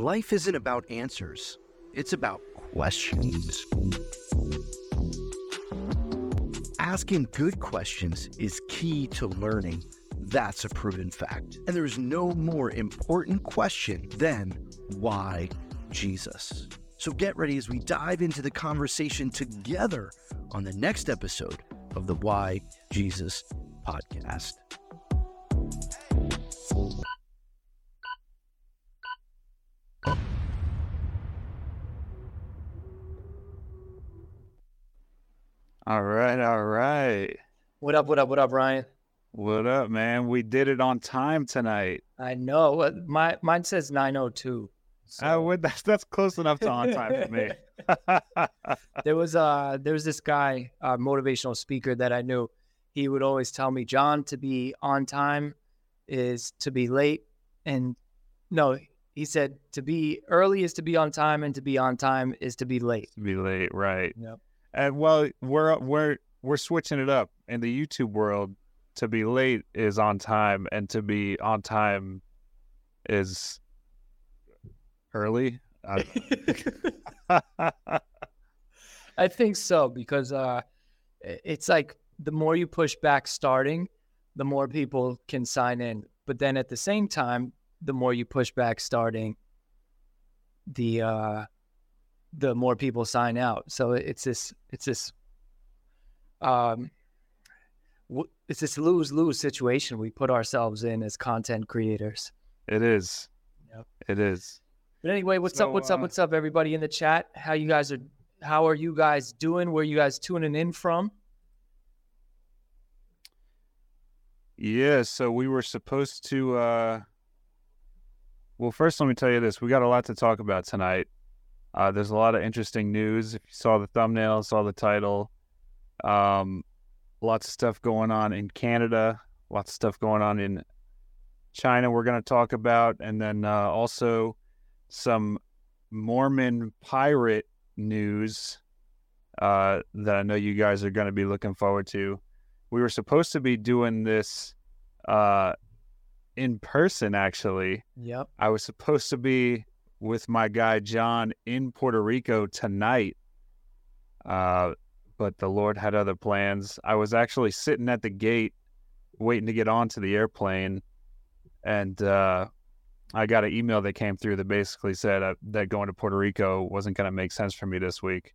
Life isn't about answers, it's about questions. Asking good questions is key to learning. That's a proven fact. And there is no more important question than why Jesus? So get ready as we dive into the conversation together on the next episode of the Why Jesus podcast. All right, all right. What up, what up, what up, Ryan? What up, man? We did it on time tonight. I know. What my mine says 902. So. Uh, that's that's close enough to on time for me. there was uh there was this guy, uh, motivational speaker that I knew. He would always tell me, John, to be on time is to be late, and no, he said to be early is to be on time, and to be on time is to be late. To be late, right? Yep. And well, we're we're we're switching it up in the YouTube world. To be late is on time, and to be on time is early. I, I think so because uh, it's like the more you push back starting, the more people can sign in. But then at the same time, the more you push back starting, the uh, the more people sign out. So it's this it's this um it's this lose lose situation we put ourselves in as content creators. It is. Yep. It is. But anyway, what's so, up? What's uh, up? What's up, everybody in the chat? How you guys are? How are you guys doing? Where you guys tuning in from? Yeah, so we were supposed to. uh Well, first, let me tell you this: we got a lot to talk about tonight. Uh, there's a lot of interesting news. If you saw the thumbnail, saw the title, um, lots of stuff going on in Canada, lots of stuff going on in China. We're going to talk about, and then uh, also some Mormon pirate news uh, that I know you guys are going to be looking forward to. We were supposed to be doing this uh, in person, actually. Yep. I was supposed to be with my guy John in Puerto Rico tonight. Uh, but the Lord had other plans. I was actually sitting at the gate waiting to get onto the airplane, and uh, I got an email that came through that basically said uh, that going to Puerto Rico wasn't going to make sense for me this week.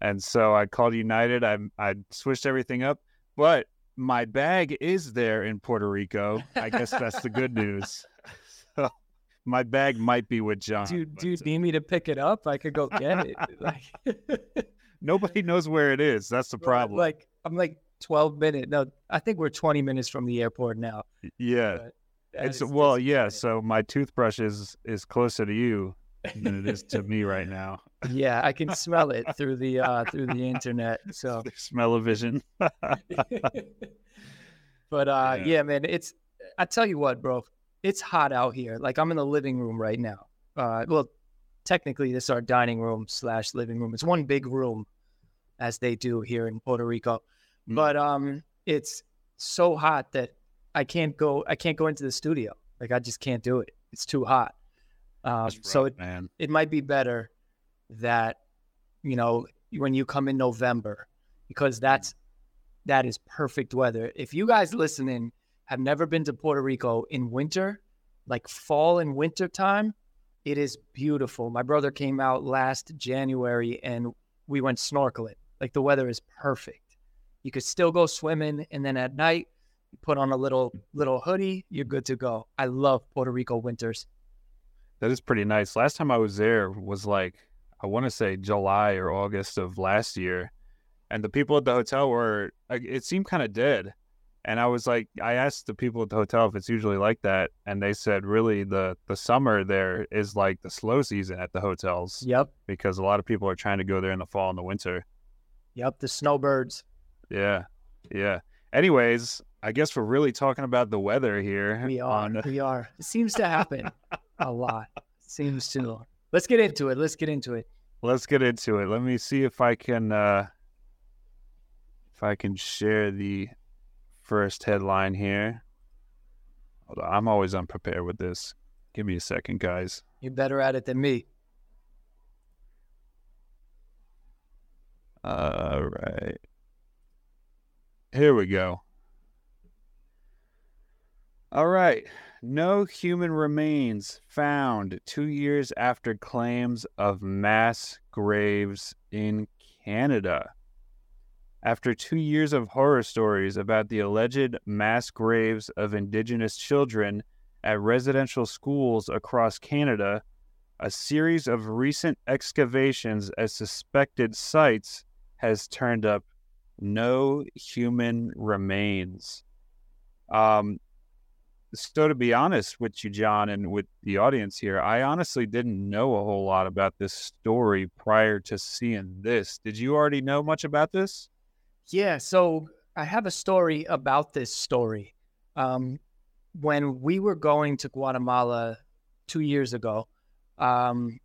And so I called United. I I switched everything up, but my bag is there in Puerto Rico. I guess that's the good news. My bag might be with John. Dude, but, dude, need me to pick it up? I could go get it. like, nobody knows where it is. That's the problem. Like I'm like 12 minutes. No, I think we're 20 minutes from the airport now. Yeah. It's well, yeah. So my toothbrush is is closer to you than it is to me right now. Yeah, I can smell it through the uh through the internet. So smell of vision. but uh yeah. yeah, man, it's I tell you what, bro it's hot out here. Like I'm in the living room right now. Uh, well, technically, this is our dining room slash living room. It's one big room, as they do here in Puerto Rico. Mm. But um, it's so hot that I can't go. I can't go into the studio. Like I just can't do it. It's too hot. Um, so it man. it might be better that you know when you come in November because that's that is perfect weather. If you guys listening have never been to Puerto Rico in winter, like fall and winter time, it is beautiful. My brother came out last January and we went snorkeling. Like the weather is perfect. You could still go swimming and then at night you put on a little little hoodie, you're good to go. I love Puerto Rico winters. That is pretty nice. Last time I was there was like I want to say July or August of last year, and the people at the hotel were it seemed kind of dead. And I was like, I asked the people at the hotel if it's usually like that, and they said, really, the the summer there is like the slow season at the hotels. Yep. Because a lot of people are trying to go there in the fall and the winter. Yep, the snowbirds. Yeah, yeah. Anyways, I guess we're really talking about the weather here. We are. On... We are. It seems to happen a lot. seems to. Let's get into it. Let's get into it. Let's get into it. Let me see if I can. uh if I can share the first headline here. I'm always unprepared with this. Give me a second, guys. You're better at it than me. All right. Here we go. All right. No human remains found two years after claims of mass graves in Canada. After two years of horror stories about the alleged mass graves of Indigenous children at residential schools across Canada, a series of recent excavations at suspected sites has turned up no human remains. Um, so to be honest with you, John, and with the audience here, I honestly didn't know a whole lot about this story prior to seeing this. Did you already know much about this? Yeah, so I have a story about this story. Um, when we were going to Guatemala two years ago, um,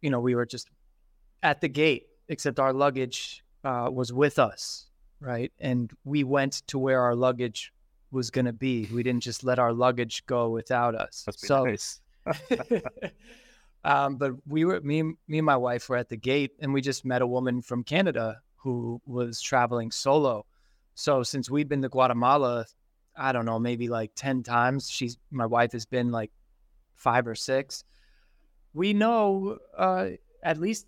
you know, we were just at the gate, except our luggage uh, was with us, right? And we went to where our luggage was going to be. We didn't just let our luggage go without us. so, nice. um, but we were me, me and my wife were at the gate, and we just met a woman from Canada who was traveling solo. So since we've been to Guatemala, I don't know, maybe like ten times. She's my wife has been like five or six. We know uh, at least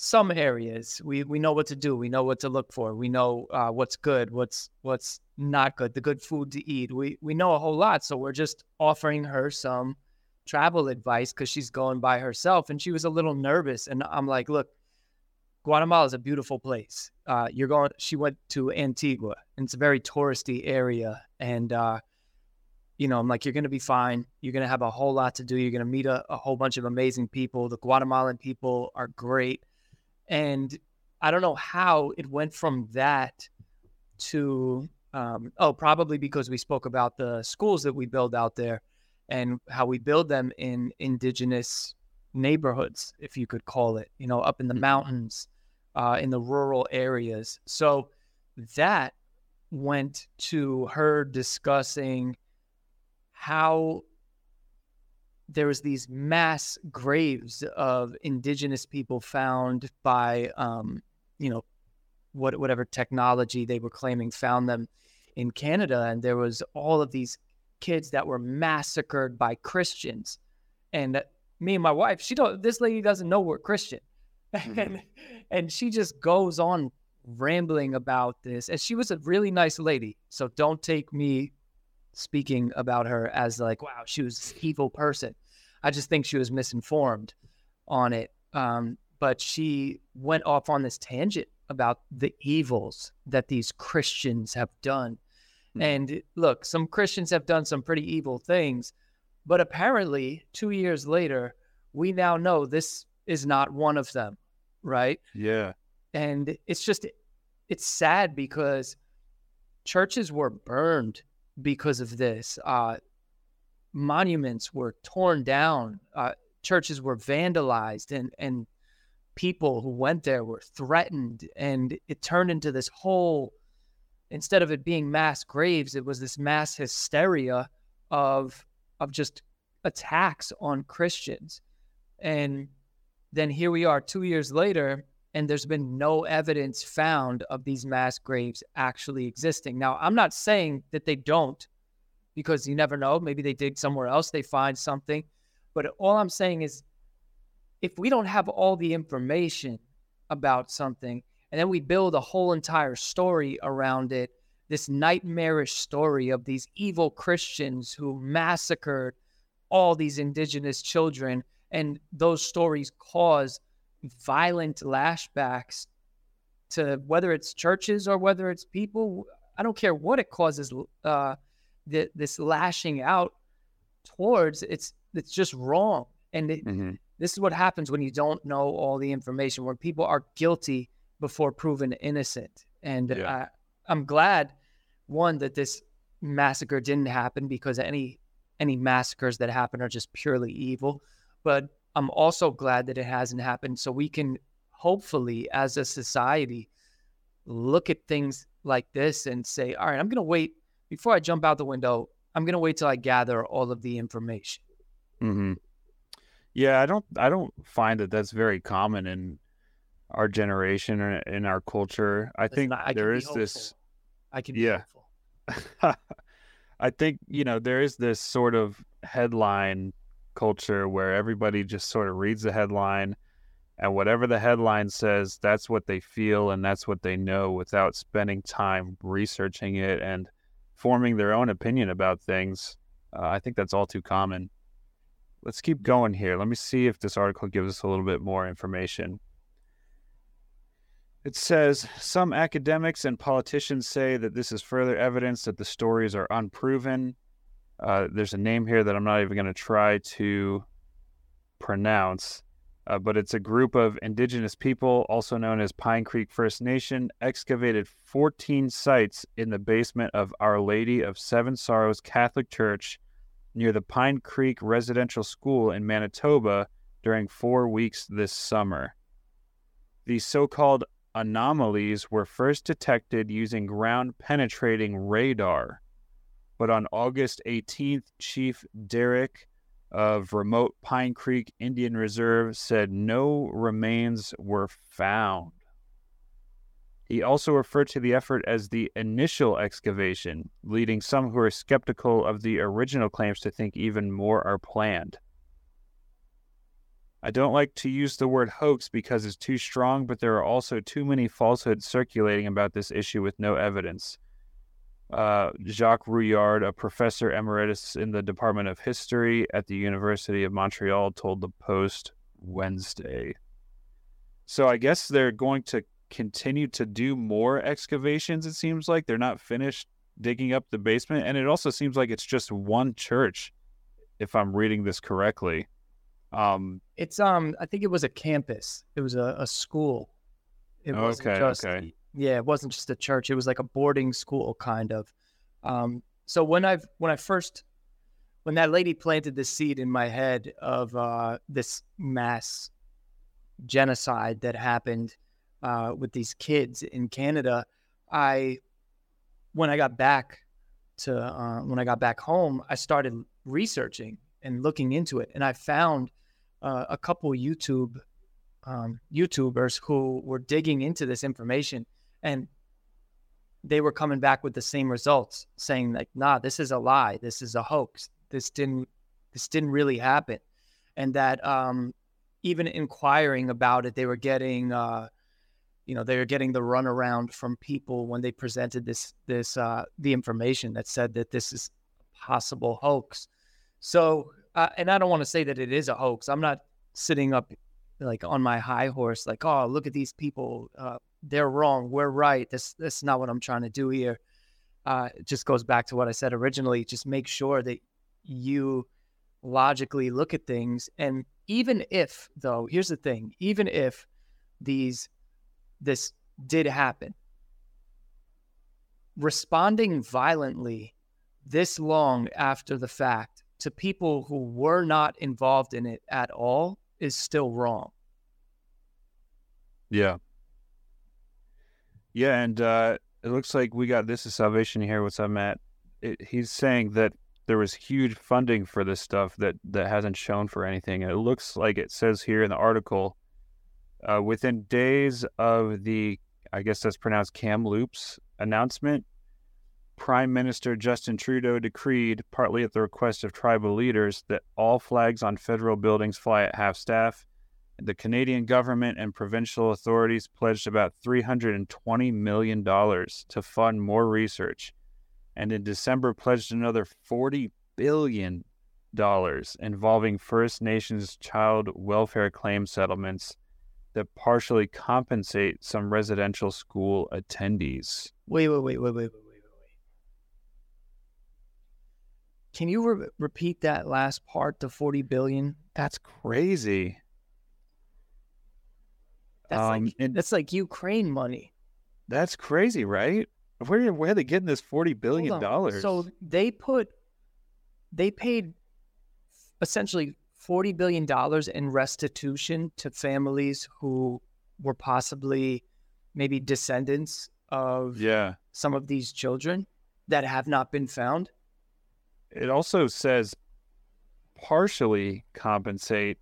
some areas. We we know what to do. We know what to look for. We know uh, what's good, what's what's not good, the good food to eat. We we know a whole lot. So we're just offering her some travel advice because she's going by herself, and she was a little nervous. And I'm like, look, Guatemala is a beautiful place. Uh, you're going. She went to Antigua, and it's a very touristy area. And uh, you know, I'm like, you're going to be fine. You're going to have a whole lot to do. You're going to meet a, a whole bunch of amazing people. The Guatemalan people are great. And I don't know how it went from that to, um, oh, probably because we spoke about the schools that we build out there and how we build them in indigenous neighborhoods, if you could call it, you know, up in the mm-hmm. mountains, uh, in the rural areas. So that went to her discussing how there was these mass graves of indigenous people found by um, you know what whatever technology they were claiming found them in Canada. And there was all of these kids that were massacred by Christians. And me and my wife she don't this lady doesn't know we're Christian mm-hmm. and and she just goes on rambling about this and she was a really nice lady so don't take me speaking about her as like, wow, she was this evil person. I just think she was misinformed on it. Um, but she went off on this tangent about the evils that these Christians have done. Mm-hmm. And look, some Christians have done some pretty evil things, but apparently, two years later, we now know this is not one of them, right? Yeah. And it's just, it's sad because churches were burned because of this. Uh, monuments were torn down, uh, churches were vandalized, and and people who went there were threatened, and it turned into this whole. Instead of it being mass graves, it was this mass hysteria of of just attacks on Christians, and then here we are two years later, and there's been no evidence found of these mass graves actually existing. Now, I'm not saying that they don't, because you never know. Maybe they dig somewhere else, they find something. But all I'm saying is if we don't have all the information about something, and then we build a whole entire story around it, this nightmarish story of these evil Christians who massacred all these indigenous children, and those stories cause violent lashbacks to whether it's churches or whether it's people. I don't care what it causes. Uh, the, this lashing out towards it's it's just wrong, and it, mm-hmm. this is what happens when you don't know all the information. When people are guilty before proven innocent, and yeah. uh, I'm glad one that this massacre didn't happen because any any massacres that happen are just purely evil. But I'm also glad that it hasn't happened so we can hopefully, as a society, look at things like this and say, all right, I'm going to wait before I jump out the window. I'm going to wait till I gather all of the information. Mm-hmm. Yeah, I don't I don't find that that's very common in our generation or in our culture. I think I there is this. I can be Yeah. I think, you know, there is this sort of headline culture where everybody just sort of reads the headline and whatever the headline says, that's what they feel and that's what they know without spending time researching it and forming their own opinion about things. Uh, I think that's all too common. Let's keep going here. Let me see if this article gives us a little bit more information. It says some academics and politicians say that this is further evidence that the stories are unproven. Uh, there's a name here that I'm not even going to try to pronounce, uh, but it's a group of indigenous people, also known as Pine Creek First Nation, excavated 14 sites in the basement of Our Lady of Seven Sorrows Catholic Church near the Pine Creek Residential School in Manitoba during four weeks this summer. These so called anomalies were first detected using ground penetrating radar. But on August 18th, Chief Derek of remote Pine Creek Indian Reserve said no remains were found. He also referred to the effort as the initial excavation, leading some who are skeptical of the original claims to think even more are planned. I don't like to use the word hoax because it's too strong, but there are also too many falsehoods circulating about this issue with no evidence. Uh, Jacques Rouillard, a professor emeritus in the Department of History at the University of Montreal, told the Post Wednesday. So I guess they're going to continue to do more excavations, it seems like. They're not finished digging up the basement. And it also seems like it's just one church, if I'm reading this correctly. Um, It's um, I think it was a campus. It was a, a school. It wasn't Okay, just okay. Yeah, it wasn't just a church. It was like a boarding school kind of. Um, so when I've when I first when that lady planted the seed in my head of uh, this mass genocide that happened uh, with these kids in Canada, I when I got back to uh, when I got back home, I started researching and looking into it, and I found uh, a couple YouTube um, YouTubers who were digging into this information, and they were coming back with the same results, saying like, "Nah, this is a lie. This is a hoax. This didn't this didn't really happen," and that um, even inquiring about it, they were getting. Uh, you know they were getting the runaround from people when they presented this this uh, the information that said that this is a possible hoax. So, uh, and I don't want to say that it is a hoax. I'm not sitting up like on my high horse, like, oh, look at these people. Uh, they're wrong. We're right. This this is not what I'm trying to do here. Uh, it just goes back to what I said originally. Just make sure that you logically look at things, and even if, though, here's the thing: even if these this did happen, responding violently this long after the fact to people who were not involved in it at all is still wrong. Yeah. Yeah, and uh, it looks like we got this is salvation here. What's up, Matt? It, he's saying that there was huge funding for this stuff that that hasn't shown for anything. It looks like it says here in the article, uh, within days of the, I guess that's pronounced Kamloops announcement, Prime Minister Justin Trudeau decreed, partly at the request of tribal leaders, that all flags on federal buildings fly at half staff. The Canadian government and provincial authorities pledged about $320 million to fund more research, and in December pledged another $40 billion involving First Nations child welfare claim settlements that partially compensate some residential school attendees. Wait, wait, wait, wait, wait, wait, wait, wait. Can you re- repeat that last part? The forty billion. That's crazy. That's Um, like and- that's like Ukraine money. That's crazy, right? Where where are they getting this forty billion on. dollars? So they put, they paid essentially forty billion dollars in restitution to families who were possibly maybe descendants of yeah. some of these children that have not been found. It also says partially compensate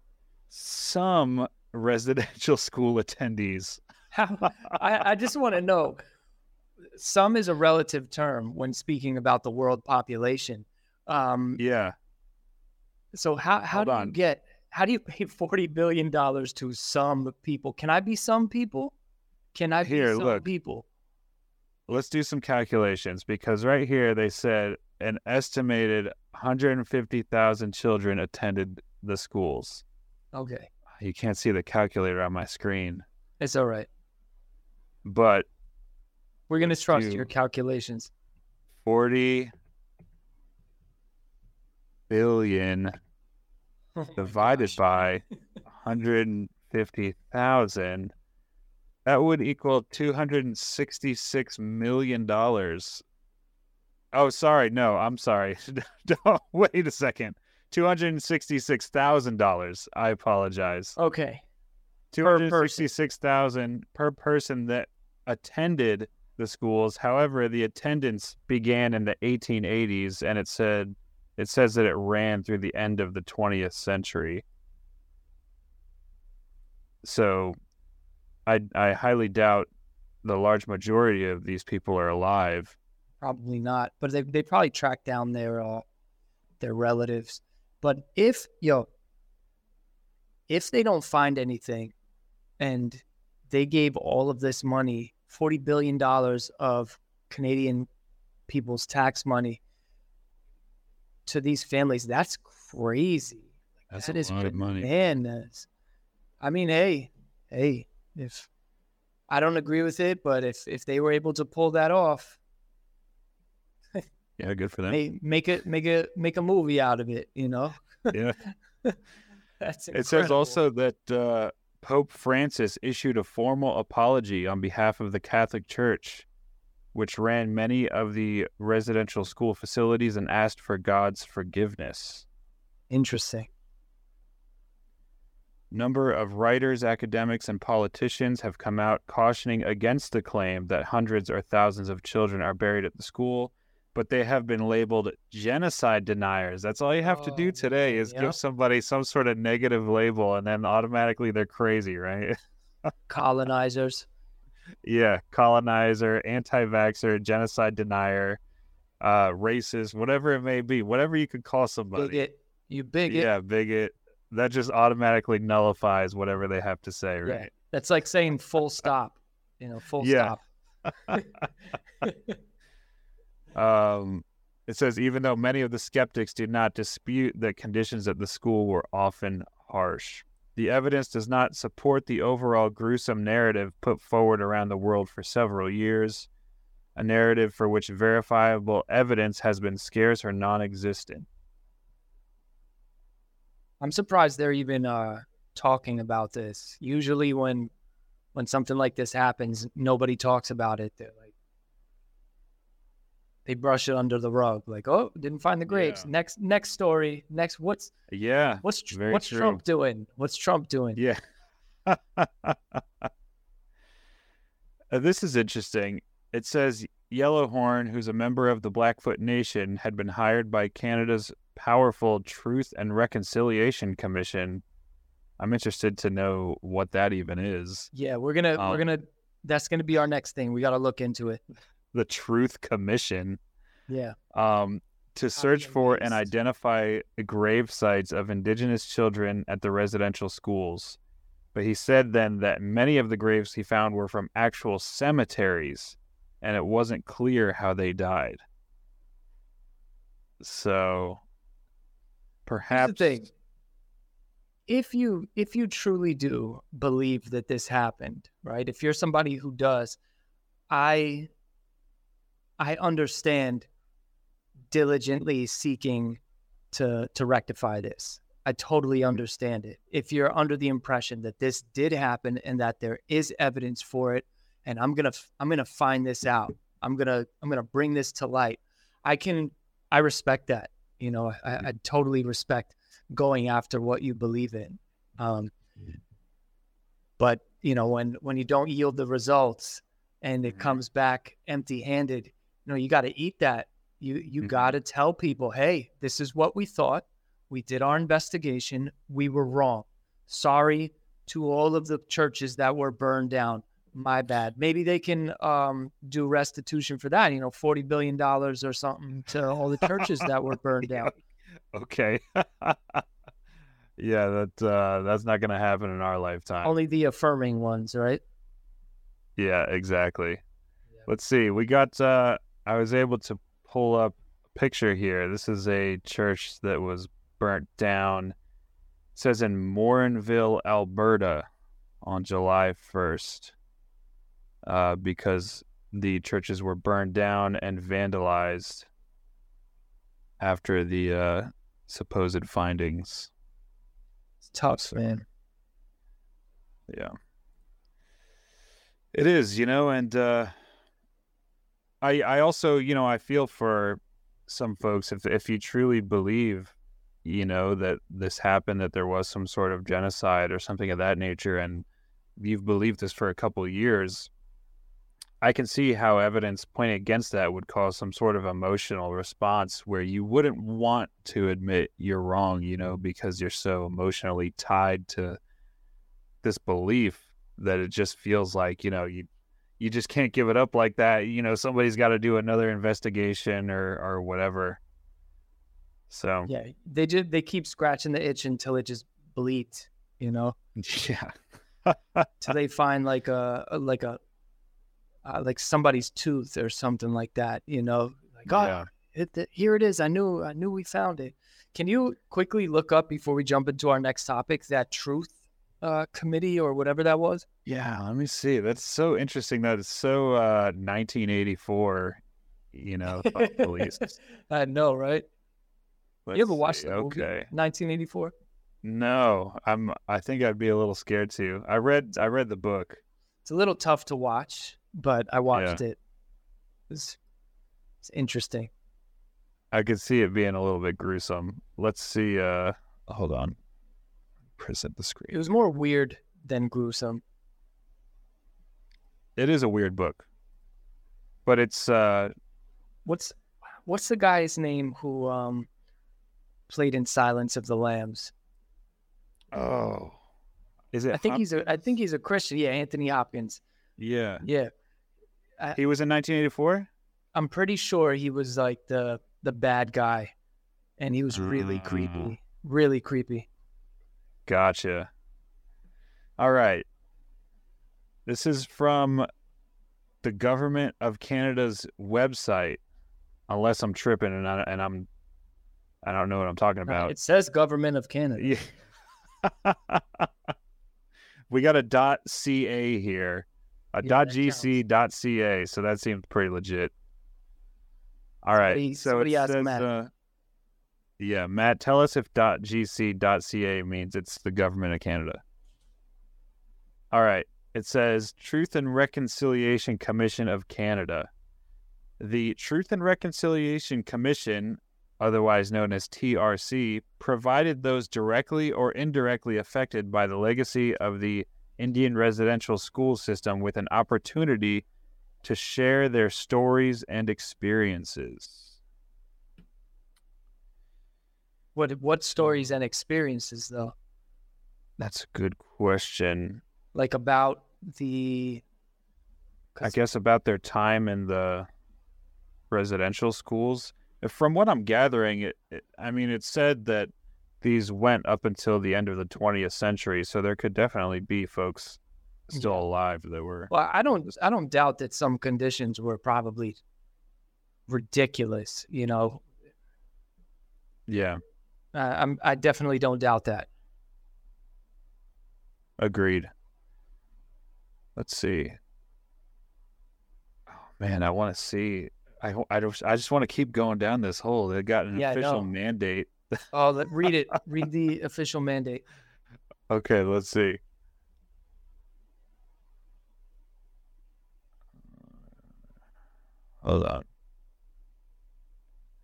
some residential school attendees. I, I just want to know. Some is a relative term when speaking about the world population. Um, Yeah. so how how Hold do on. you get how do you pay forty billion dollars to some people? Can I be some people? Can I be some look. people? Let's do some calculations because right here they said an estimated 150,000 children attended the schools. Okay, You can't see the calculator on my screen, it's all right. but We're gonna trust do- your calculations. 40 billion oh divided by 150,000 that would equal 266 million dollars. Oh, sorry. No, I'm sorry. Don't- Wait a second. $266,000. I apologize. Okay, 266,000 per person that attended the schools. However, the attendance began in the 1880s and it said it says that it ran through the end of the 20th century. So I I highly doubt the large majority of these people are alive. Probably not. But they they probably track down their uh, their relatives. But if yo, if they don't find anything, and they gave all of this money, forty billion dollars of Canadian people's tax money to these families, that's crazy. That's That a is lot of money. bananas. I mean, hey, hey, if I don't agree with it, but if if they were able to pull that off, Yeah, good for them. make make it make a make a movie out of it, you know? Yeah. That's It says also that uh, Pope Francis issued a formal apology on behalf of the Catholic Church, which ran many of the residential school facilities and asked for God's forgiveness. interesting. Number of writers, academics, and politicians have come out cautioning against the claim that hundreds or thousands of children are buried at the school, but they have been labeled genocide deniers. That's all you have to Oh, do today is yep. give somebody some sort of negative label, and then automatically they're crazy, right? Colonizers. Yeah, colonizer, anti-vaxxer, genocide denier, uh, racist, whatever it may be, whatever you could call somebody. Bigot. You bigot. Yeah, bigot. That just automatically nullifies whatever they have to say, Yeah. right? That's like saying full stop. You know, full Yeah. stop. Um, it says even though many of the skeptics did not dispute that conditions at the school were often harsh, the evidence does not support the overall gruesome narrative put forward around the world for several years, a narrative for which verifiable evidence has been scarce or non existent. I'm surprised they're even uh, talking about this. Usually, when when something like this happens, nobody talks about it. They're like, they brush it under the rug. Like, oh, didn't find the grapes. Yeah. Next, next story. Next, what's Yeah. what's what's true. Trump doing? What's Trump doing? Yeah. Uh, this is interesting. It says Yellowhorn, who's a member of the Blackfoot Nation, had been hired by Canada's powerful Truth and Reconciliation Commission. I'm interested to know what that even is. Yeah, we're gonna we're Um, gonna. That's gonna be our next thing. We got to look into it. The Truth Commission. Yeah. Um, to search for and identify the grave sites of Indigenous children at the residential schools. But he said then that many of the graves he found were from actual cemeteries, and it wasn't clear how they died. So, perhaps Here's the thing. If you if you truly do believe that this happened, right? If you're somebody who does, I I understand diligently seeking to to rectify this. I totally understand it. If you're under the impression that this did happen and that there is evidence for it, and I'm gonna f- I'm gonna find this out. I'm gonna I'm gonna bring this to light. I can I respect that. You know, I, I totally respect going after what you believe in. Um, but you know, when when you don't yield the results and it Mhm. comes back empty-handed, you know, you got to eat that. You you Mhm. got to tell people, hey, this is what we thought. We did our investigation. We were wrong. Sorry to all of the churches that were burned down. My bad. Maybe they can um, do restitution for that. You know, forty billion dollars or something to all the churches that were burned down. Okay. yeah, that uh, that's not going to happen in our lifetime. Only the affirming ones, right? Yeah, exactly. Let's see. We got. Uh, I was able to pull up a picture here. This is a church that was burnt down. It says in Morinville, Alberta, on July first, uh, because the churches were burned down and vandalized after the uh, supposed findings. It's tough, man. Yeah. It is, you know, and uh I I also, you know, I feel for some folks if if you truly believe, you know, that this happened that there was some sort of genocide or something of that nature and you've believed this for a couple of years, I can see how evidence pointing against that would cause some sort of emotional response where you wouldn't want to admit you're wrong, you know, because you're so emotionally tied to this belief that it just feels like you know you you just can't give it up like that. You know, somebody's got to do another investigation or or whatever. So Yeah, they just they keep scratching the itch until it just bleeds. You know, yeah, till they find like a, like a uh, like somebody's tooth or something like that. You know, like oh, yeah. it, it- here it is. I knew I knew we found it. Can you quickly look up before we jump into our next topic that truth uh, committee or whatever that was? Yeah, let me see. That's so interesting. That it's so uh, 1984. You know, police. I know, right? Let's you ever watched see. that movie? Okay. 1984. No, I'm. I think I'd be a little scared too. I read. I read the book. It's a little tough to watch, but I watched it. It's, it's interesting. I could see it being a little bit gruesome. Let's see. Uh, hold on. Present the screen. It was more weird than gruesome. It is a weird book, but it's. uh What's what's the guy's name who um played in Silence of the Lambs? Oh, is it? I think Hop- he's a I think he's a Christian. Yeah, Anthony Hopkins. Yeah, Yeah, he was in 1984. I'm pretty sure he was like the the bad guy, and he was really Mm. creepy. Really creepy. Gotcha. All right. This is from the government of Canada's website, unless I'm tripping and I and I'm I don't know what I'm talking Uh, about. It says Government of Canada. Yeah. we got a dot .ca here, a Yeah, dot .gc dot .ca, so that seems pretty legit. All right, Somebody- so somebody it says, uh, yeah, Matt, tell us if dot .gc dot .ca means it's the government of Canada. All right, it says Truth and Reconciliation Commission of Canada. The Truth and Reconciliation Commission otherwise known as TRC, provided those directly or indirectly affected by the legacy of the Indian residential school system with an opportunity to share their stories and experiences. What what mm. stories and experiences though? That's a good question. Like about the I guess about their time in the residential schools. From what I'm gathering, it, it I mean, it said that these went up until the end of the 20th century, so there could definitely be folks still alive that were. Well, I don't I don't doubt that some conditions were probably ridiculous, you know. Yeah, Uh, I'm I definitely don't doubt that. agreed. Let's see. Oh man, I want to see. I I just I just want to keep going down this hole. They got an Yeah, official mandate. Oh, let, read it. read the official mandate. Okay, let's see. Hold on.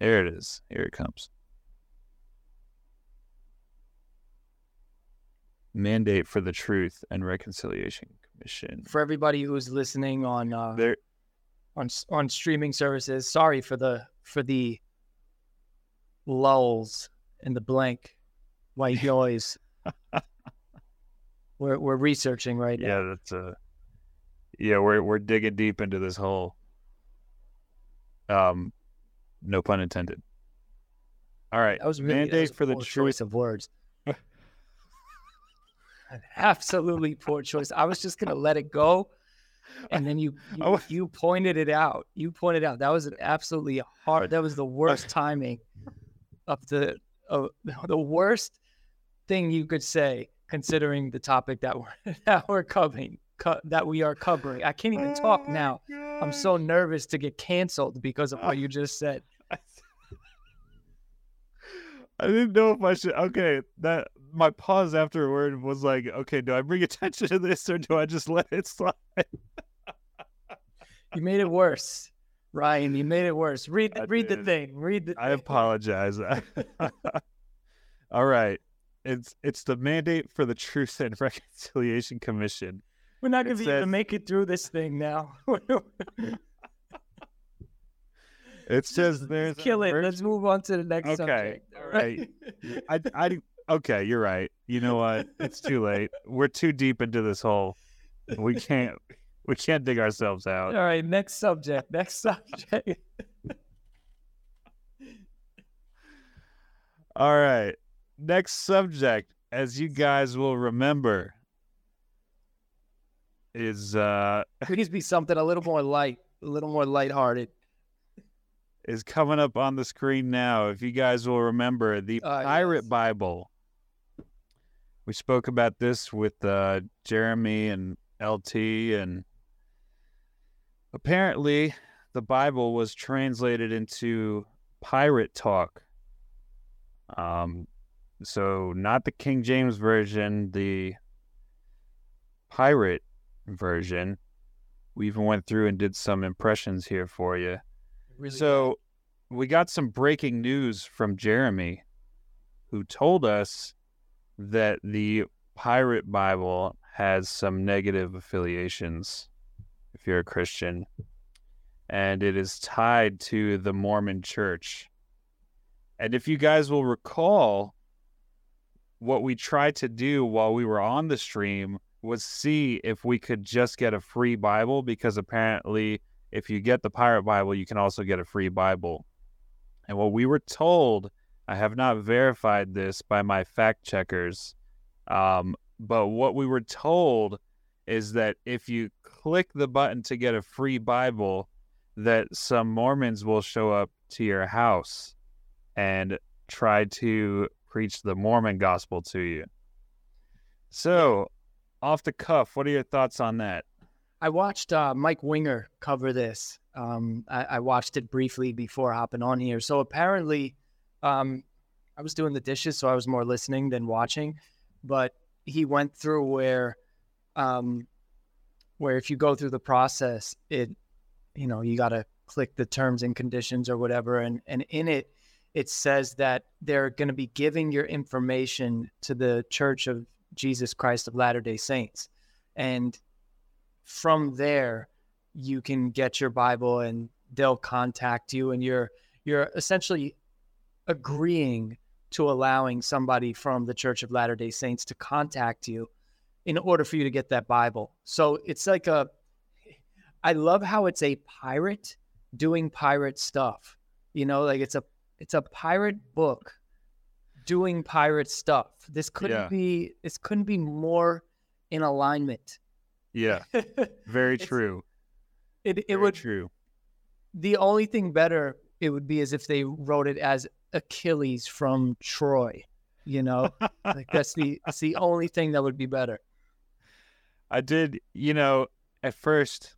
There it is. Here it comes. Mandate for the Truth and Reconciliation Commission. For everybody who's listening on uh, There, on on streaming services, sorry for the for the lulls and the blank white noise. We're we're researching right now. Yeah, that's a. Yeah, we're we're digging deep into this hole. Um, no pun intended. All right, That was really that mandate was a for the truth. choice of words. Absolutely poor choice. I was just gonna let it go, and then you you, Oh. you pointed it out. You pointed out that was an absolutely hard. That was the worst timing of the of the worst thing you could say, considering the topic that we're that we're covering. Co- that we are covering. I can't even talk oh now. I'm so nervous to get canceled because of what you just said. I didn't know if I should. Okay, that my pause afterward was like, okay, do I bring attention to this or do I just let it slide? You made it worse, Ryan. You made it worse. Read I read the thing. Read the. I thing. apologize. All right, it's it's the mandate for the Truth and Reconciliation Commission. We're not going to says- even make it through this thing now. It says there's Kill it. Let's move on to the next Okay, subject. all right. I, I, okay, you're right. You know what? It's too late. We're too deep into this hole. We can't, we can't dig ourselves out. All right. Next subject. Next subject. All right. Next subject, as you guys will remember, is uh Please be something a little more light, a little more lighthearted. is coming up on the screen now. If you guys will remember, the Ah, Pirate yes. Bible. We spoke about this with uh, Jeremy and LT, and apparently the Bible was translated into pirate talk. Um, so not the King James version, the pirate version. We even went through and did some impressions here for you. Really So we got some breaking news from Jeremy, who told us that the Pirate Bible has some negative affiliations if you're a Christian, and it is tied to the Mormon church. And if you guys will recall, what we tried to do while we were on the stream was see if we could just get a free Bible because apparently if you get the Pirate Bible, you can also get a free Bible. And what we were told, I have not verified this by my fact checkers, um, but what we were told is that if you click the button to get a free Bible, that some Mormons will show up to your house and try to preach the Mormon gospel to you. So, off the cuff, what are your thoughts on that? I watched uh, Mike Winger cover this. Um, I, I watched it briefly before hopping on here. So apparently, um, I was doing the dishes, so I was more listening than watching. But he went through where, um, where if you go through the process, it, you know, you got to click the terms and conditions or whatever, and and in it, it says that they're going to be giving your information to the Church of Jesus Christ of Latter Day Saints, and from there you can get your bible and they'll contact you and you're you're essentially agreeing to allowing somebody from the church of latter-day saints to contact you in order for you to get that bible so it's like a i love how it's a pirate doing pirate stuff you know like it's a it's a pirate book doing pirate stuff this couldn't Yeah. be this couldn't be more in alignment Yeah, very true. It it very would true. the only thing better it would be as if they wrote it as Achilles from Troy. You know, like that's the that's the only thing that would be better. I did, you know, at first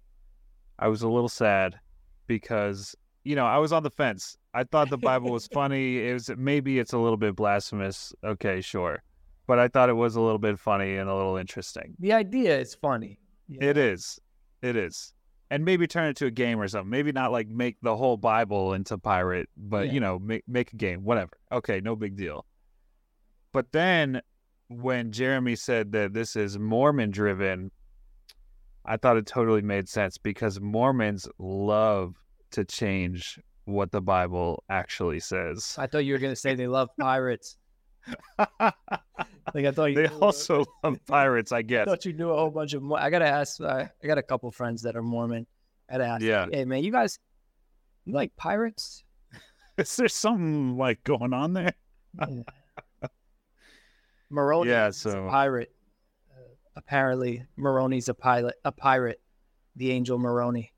I was a little sad because, you know, I was on the fence. I thought the Bible was funny. It was maybe it's a little bit blasphemous. Okay, sure. But I thought it was a little bit funny and a little interesting. The idea is funny. you It is. It is. And maybe turn it to a game or something. Maybe not like make the whole Bible into pirate, but Yeah. you know, make make a game, whatever. Okay, no big deal. But then when Jeremy said that this is Mormon driven, I thought it totally made sense because Mormons love to change what the Bible actually says. I thought you were gonna say they love pirates. Like I thought you they also love pirates, I I guess. thought you knew a whole bunch of. Mo- I gotta ask. Uh, I got a couple friends that are Mormon. I gotta ask. Yeah. Hey man, you guys, you like pirates? Is there something like going on there? Yeah. Moroni Yeah, so- a pirate. Uh, apparently, Moroni's a pilot, a pirate. The angel Moroni.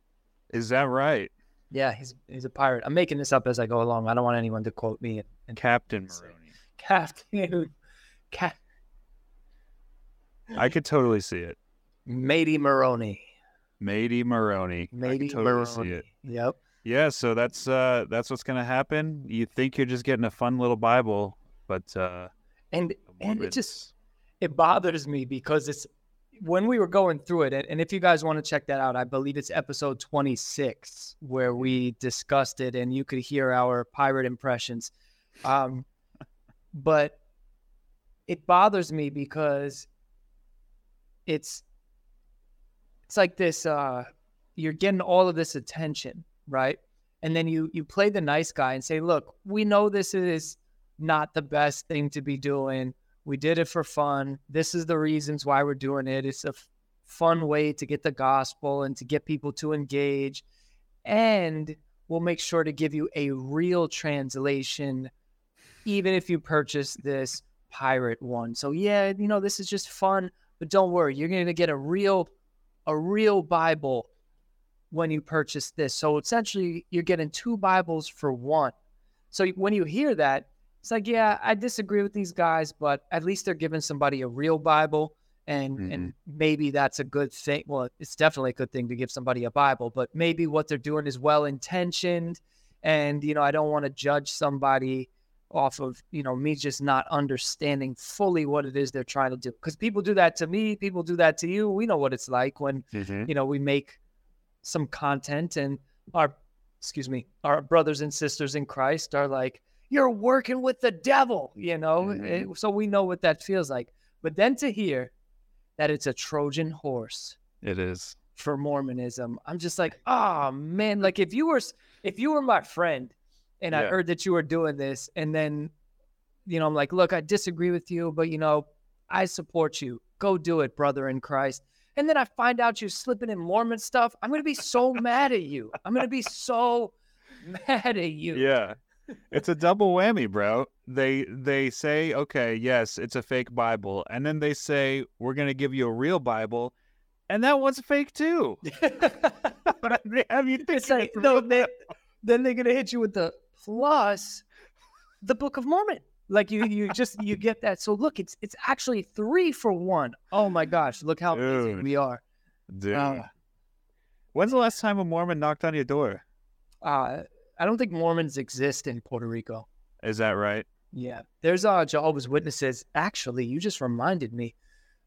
Is that right? Yeah, he's he's a pirate. I'm making this up as I go along. I don't want anyone to quote me. And, and Captain Say- Moroni. Captain, Cap, I could totally see it. Matey Moroni. Matey Moroni. I Matey could totally see Moroni. it. Yep. Yeah, so that's uh that's what's gonna happen. You think you're just getting a fun little Bible, but uh And and it just it bothers me because it's when we were going through it, and and if you guys want to check that out, I believe it's episode 26 where we discussed it, and you could hear our pirate impressions. Um, but it bothers me because it's it's like this. Uh, you're getting all of this attention, right? And then you you play the nice guy and say, "Look, we know this is not the best thing to be doing." We did it for fun. This is the reasons why we're doing it. It's a f- fun way to get the gospel and to get people to engage. And we'll make sure to give you a real translation, even if you purchase this pirate one. So yeah, you know, this is just fun, but don't worry, you're gonna get a real a real Bible when you purchase this. So essentially you're getting two Bibles for one. So when you hear that, it's like, yeah, I disagree with these guys, but at least they're giving somebody a real Bible, and and mm-hmm. maybe that's a good thing. Well, it's definitely a good thing to give somebody a Bible, but maybe what they're doing is well intentioned, and you know, I don't want to judge somebody off of you know me just not understanding fully what it is they're trying to do because people do that to me people do that to you we know what it's like when you know we make some content and our excuse me our brothers and sisters in christ are like you're working with the devil you know. Eh, so we know what that feels like but then to hear that it's a trojan horse It is. for mormonism i'm just like oh man like if you were if you were my friend and i heard that you were doing this and then you know i'm like look i disagree with you but you know i support you go do it brother in christ and then I find out you're slipping in Mormon stuff, I'm gonna be so mad at you. I'm gonna be so mad at you. Yeah. It's a double whammy, bro. They they say, okay, yes, it's a fake Bible, and then they say we're gonna give you a real Bible, and that one's fake too. But they have you it's like no, they, then they're gonna hit you with the plus the Book of Mormon. Like you, you just you get that. So look, it's it's actually three for one. Oh my gosh, look how Dude. we are. Dude. Uh, When's the last time a Mormon knocked on your door? uh, I don't think Mormons exist in Puerto Rico. Is that right? Yeah, there's uh Jehovah's Witnesses. Actually, you just reminded me.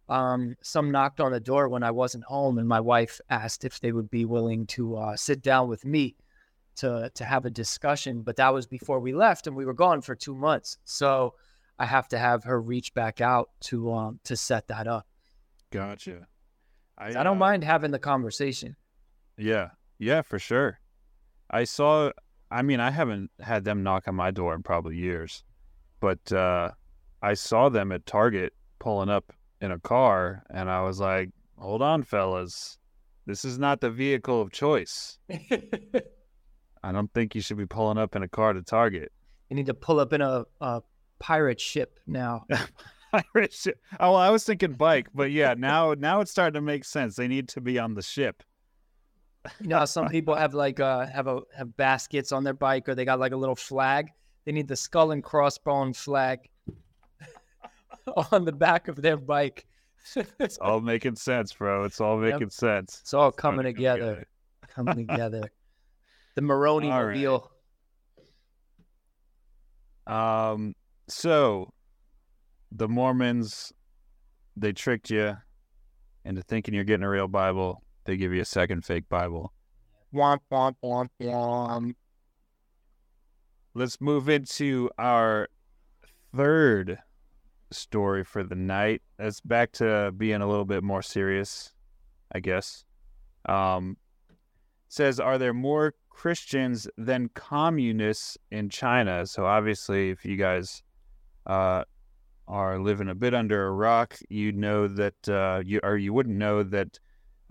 Um, some knocked on the door when I wasn't home, and my wife asked if they would be willing to uh, sit down with me to to have a discussion. But that was before we left, and we were gone for two months. So I have to have her reach back out to um to set that up. Gotcha. I, I don't uh, mind having the conversation. Yeah, yeah, for sure. I saw. I mean, I haven't had them knock on my door in probably years, but uh, I saw them at Target pulling up in a car, and I was like, "Hold on, fellas, this is not the vehicle of choice. I don't think you should be pulling up in a car to Target." you need to pull up in a, a pirate ship now. Pirate ship. Oh, well, I was thinking bike, but yeah, now now it's starting to make sense. They need to be on the ship. You know, some people have like uh have a have baskets on their bike, or they got like a little flag. They need the skull and crossbone flag on the back of their bike. It's all making sense, bro. It's all Yep. making sense. It's all coming to together. Coming together. The Moroni All right. mobile. Um, so the Mormons, they tricked you into thinking you're getting a real Bible. They give you a second fake Bible. Womp womp womp womp. Let's move into our third story for the night. That's back to being a little bit more serious, I guess. Um, says, are there more Christians than communists in China? So obviously, if you guys uh, are living a bit under a rock, you know that uh, you or you wouldn't know that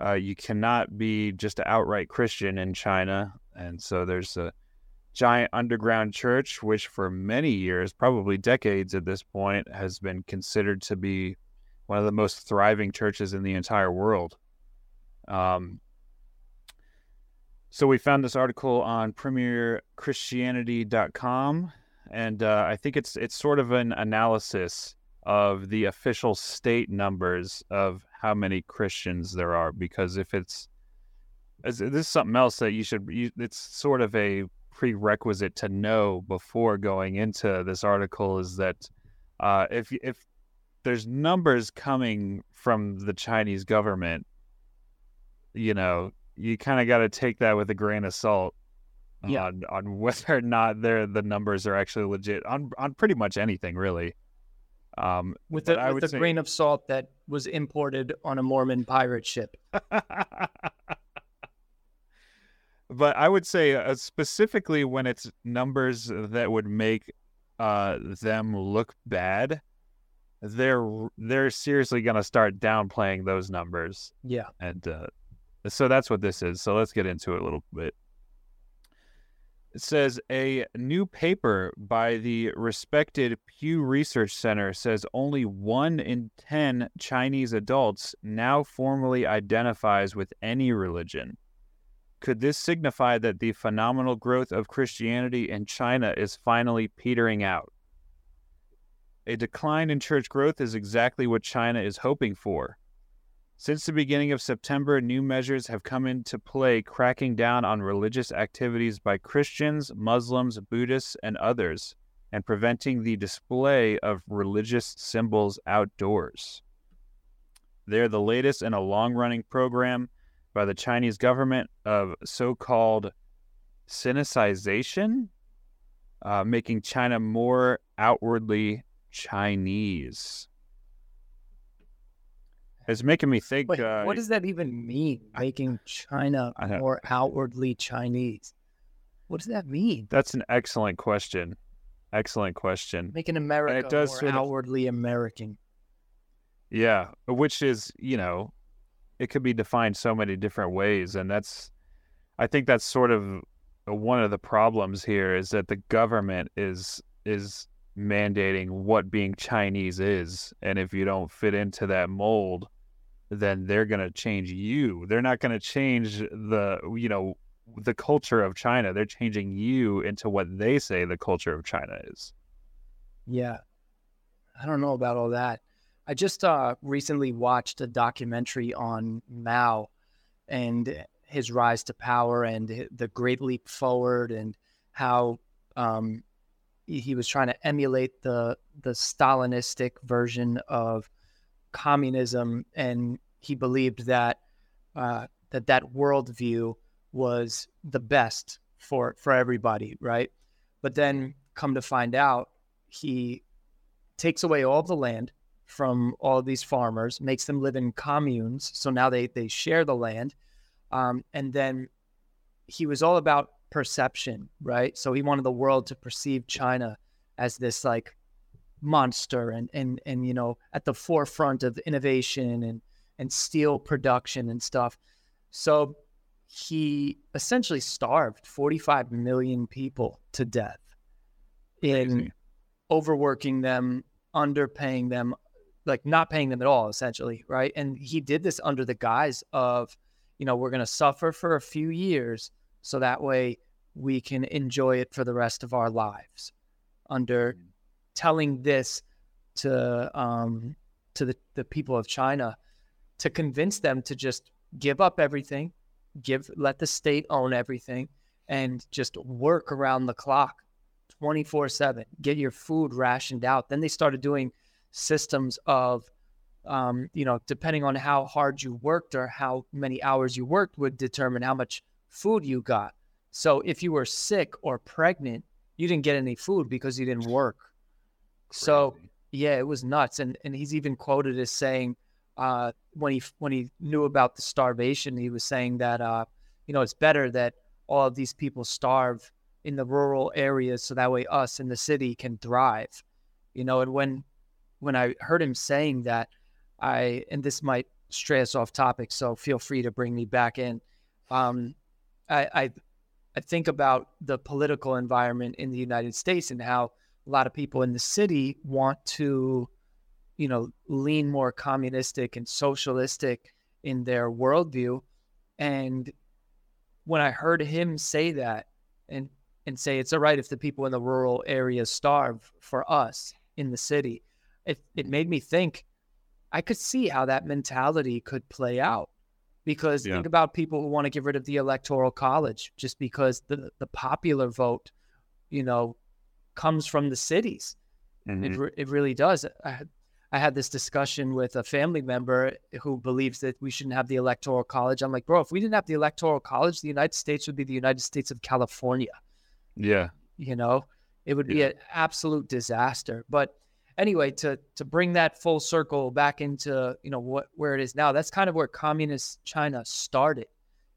uh, you cannot be just an outright Christian in China, and so there's a giant underground church, which for many years, probably decades at this point, has been considered to be one of the most thriving churches in the entire world. Um, so we found this article on premierchristianity.com and uh, I think it's it's sort of an analysis of the official state numbers of how many Christians there are because if it's this is something else that you should you, it's sort of a prerequisite to know before going into this article is that uh, if if there's numbers coming from the Chinese government, you know, you kind of got to take that with a grain of salt yeah. on on whether or not they the numbers are actually legit on on pretty much anything really. Um, with the, with the say... grain of salt that was imported on a Mormon pirate ship. but I would say uh, specifically when it's numbers that would make uh, them look bad, they're they're seriously going to start downplaying those numbers. Yeah, and uh, so that's what this is. So let's get into it a little bit. It says a new paper by the respected Pew Research Center says only one in 10 Chinese adults now formally identifies with any religion. Could this signify that the phenomenal growth of Christianity in China is finally petering out? A decline in church growth is exactly what China is hoping for. Since the beginning of September, new measures have come into play cracking down on religious activities by Christians, Muslims, Buddhists, and others, and preventing the display of religious symbols outdoors. They're the latest in a long running program by the Chinese government of so called Sinicization, uh, making China more outwardly Chinese. It's making me think. Wait, uh, what does that even mean? Making China more outwardly Chinese. What does that mean? That's an excellent question. Excellent question. Making America it does more outwardly of, American. Yeah, which is you know, it could be defined so many different ways, and that's, I think that's sort of one of the problems here is that the government is is mandating what being Chinese is, and if you don't fit into that mold, then they're going to change you. They're not going to change the, you know, the culture of China. They're changing you into what they say the culture of China is. Yeah. I don't know about all that. I just uh, recently watched a documentary on Mao and his rise to power and the great leap forward and how um, he was trying to emulate the the Stalinistic version of communism, and he believed that uh, that that worldview was the best for for everybody, right? But then, come to find out, he takes away all the land from all these farmers, makes them live in communes. So now they they share the land, um, and then he was all about perception, right? So he wanted the world to perceive China as this like monster and and and you know at the forefront of innovation and and steel production and stuff. So he essentially starved 45 million people to death in Crazy. overworking them, underpaying them, like not paying them at all, essentially, right? And he did this under the guise of, you know, we're going to suffer for a few years so that way we can enjoy it for the rest of our lives under mm. Telling this to um, to the, the people of China to convince them to just give up everything, give let the state own everything, and just work around the clock, twenty four seven. Get your food rationed out. Then they started doing systems of um, you know, depending on how hard you worked or how many hours you worked would determine how much food you got. So if you were sick or pregnant, you didn't get any food because you didn't work. Crazy. So yeah, it was nuts. And and he's even quoted as saying, uh, when he when he knew about the starvation, he was saying that uh, you know it's better that all of these people starve in the rural areas so that way us in the city can thrive. You know, and when when I heard him saying that, I and this might stray us off topic, so feel free to bring me back in. Um, I, I I think about the political environment in the United States and how a lot of people in the city want to, you know, lean more communistic and socialistic in their worldview. And when I heard him say that and and say it's all right if the people in the rural areas starve for us in the city, it, it made me think I could see how that mentality could play out. Because yeah. think about people who want to get rid of the electoral college just because the, the popular vote, you know, comes from the cities. Mm-hmm. It, re- it really does. I had, I had this discussion with a family member who believes that we shouldn't have the electoral college. I'm like, bro, if we didn't have the electoral college, the United States would be the United States of California. Yeah. You know, it would be an absolute disaster. But anyway, to to bring that full circle back into you know what where it is now, that's kind of where communist China started,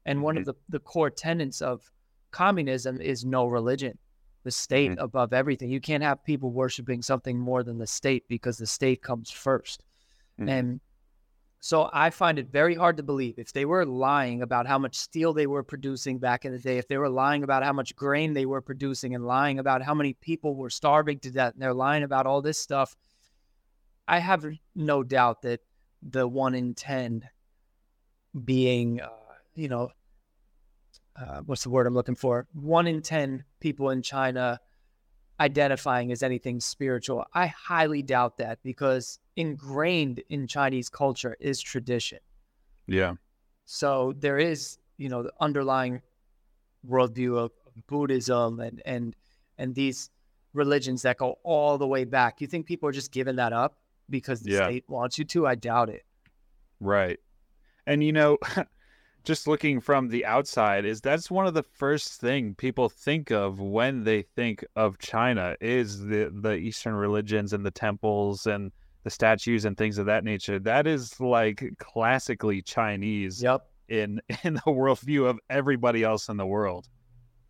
and one mm-hmm. of the the core tenets of communism is no religion, the state mm-hmm. above everything. You can't have people worshiping something more than the state because the state comes 1st mm-hmm. and so I find it very hard to believe if they were lying about how much steel they were producing back in the day, if they were lying about how much grain they were producing and lying about how many people were starving to death, and they're lying about all this stuff, I have no doubt that the one in 10 being, uh, you know, uh, what's the word I'm looking for? One in 10 people in China identifying as anything spiritual. I highly doubt that because ingrained in Chinese culture is tradition. Yeah. So there is, you know, the underlying worldview of Buddhism and and and these religions that go all the way back. You think people are just giving that up because the yeah. state wants you to? I doubt it. Right. And you know, just looking from the outside is that's one of the first thing people think of when they think of China is the the Eastern religions and the temples and the statues and things of that nature. That is like classically Chinese. Yep. In in the worldview of everybody else in the world.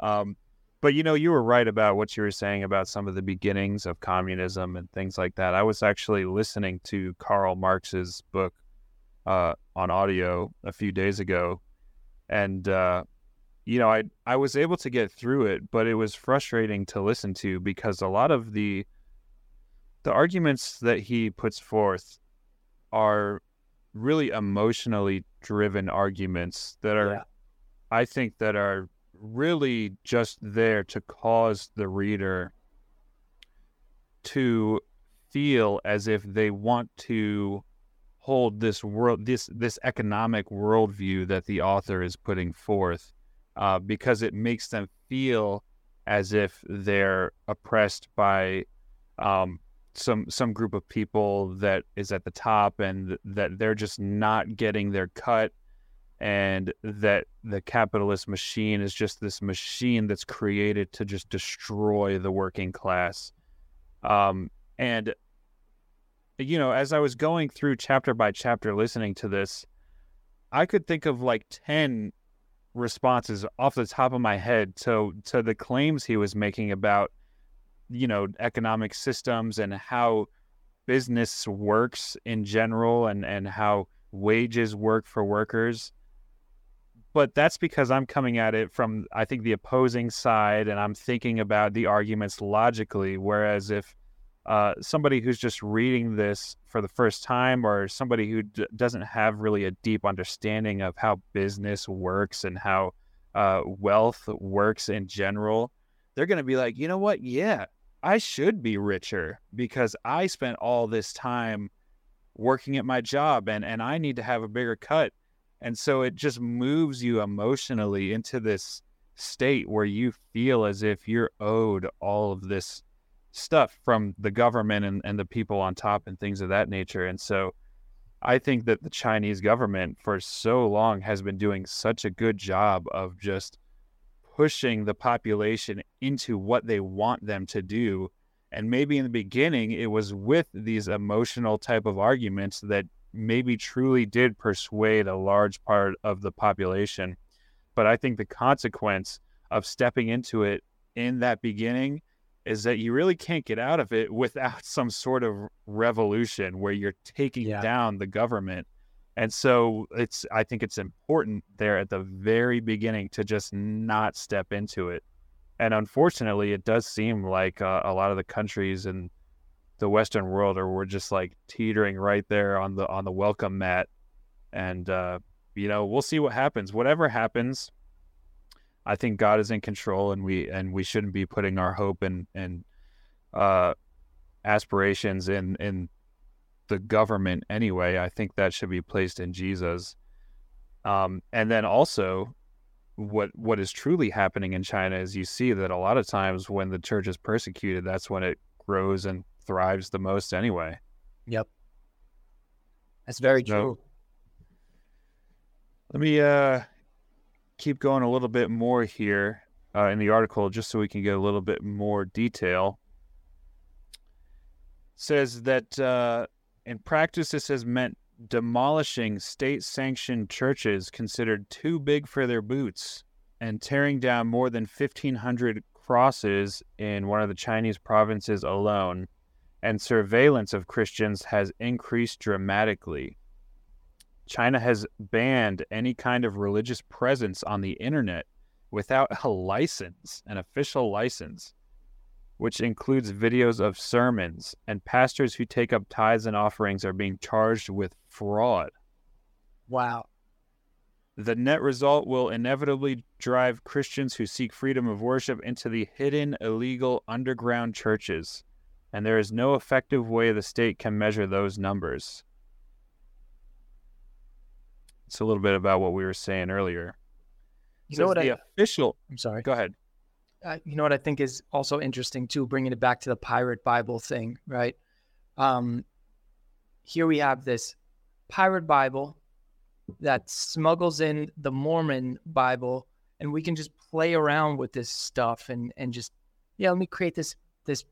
Um, but you know, you were right about what you were saying about some of the beginnings of communism and things like that. I was actually listening to Karl Marx's book uh, on audio a few days ago, and uh, you know, I I was able to get through it, but it was frustrating to listen to because a lot of the the arguments that he puts forth are really emotionally driven arguments that are yeah. I think that are really just there to cause the reader to feel as if they want to hold this world this this economic worldview that the author is putting forth uh, because it makes them feel as if they're oppressed by um, some some group of people that is at the top and that they're just not getting their cut and that the capitalist machine is just this machine that's created to just destroy the working class. Um, and you know, as I was going through chapter by chapter listening to this, I could think of like 10 responses off the top of my head to to the claims he was making about you know, economic systems and how business works in general and and how wages work for workers. But that's because I'm coming at it from I think the opposing side and I'm thinking about the arguments logically whereas if uh, somebody who's just reading this for the first time or somebody who d- doesn't have really a deep understanding of how business works and how uh, wealth works in general, they're going to be like, you know what? Yeah, I should be richer because I spent all this time working at my job and, and I need to have a bigger cut. And so it just moves you emotionally into this state where you feel as if you're owed all of this stuff from the government and, and the people on top and things of that nature. And so I think that the Chinese government for so long has been doing such a good job of just pushing the population into what they want them to do. And maybe in the beginning, it was with these emotional type of arguments that maybe truly did persuade a large part of the population. But I think the consequence of stepping into it in that beginning is that you really can't get out of it without some sort of revolution where you're taking Yeah. down the government. And so it's I think it's important there at the very beginning to just not step into it. And unfortunately, it does seem like uh, a lot of the countries in the Western world are we're just like teetering right there on the on the welcome mat. And uh, you know, we'll see what happens. Whatever happens, I think God is in control, and we and we shouldn't be putting our hope and and uh, aspirations in in the government anyway. I think that should be placed in Jesus. Um, and then also, what what is truly happening in China is you see that a lot of times when the church is persecuted, that's when it grows and thrives the most anyway. Yep. That's very So- true. Let me uh, keep going a little bit more here uh, in the article, just so we can get a little bit more detail. says that uh, in practice, this has meant demolishing state-sanctioned churches considered too big for their boots and tearing down more than 1,500 crosses in one of the Chinese provinces alone. And surveillance of Christians has increased dramatically. China has banned any kind of religious presence on the internet without a license, an official license, which includes videos of sermons, and pastors who take up tithes and offerings are being charged with fraud. Wow. The net result will inevitably drive Christians who seek freedom of worship into the hidden, illegal underground churches, and there is no effective way the state can measure those numbers. It's a little bit about what we were saying earlier. You know what the I, official. I'm sorry. Go ahead. uh, you know what I think is also interesting too, bringing it back to the pirate Bible thing, right? Um, here we have this pirate Bible that smuggles in the Mormon Bible, and we can just play around with this stuff and and just yeah, let me create this this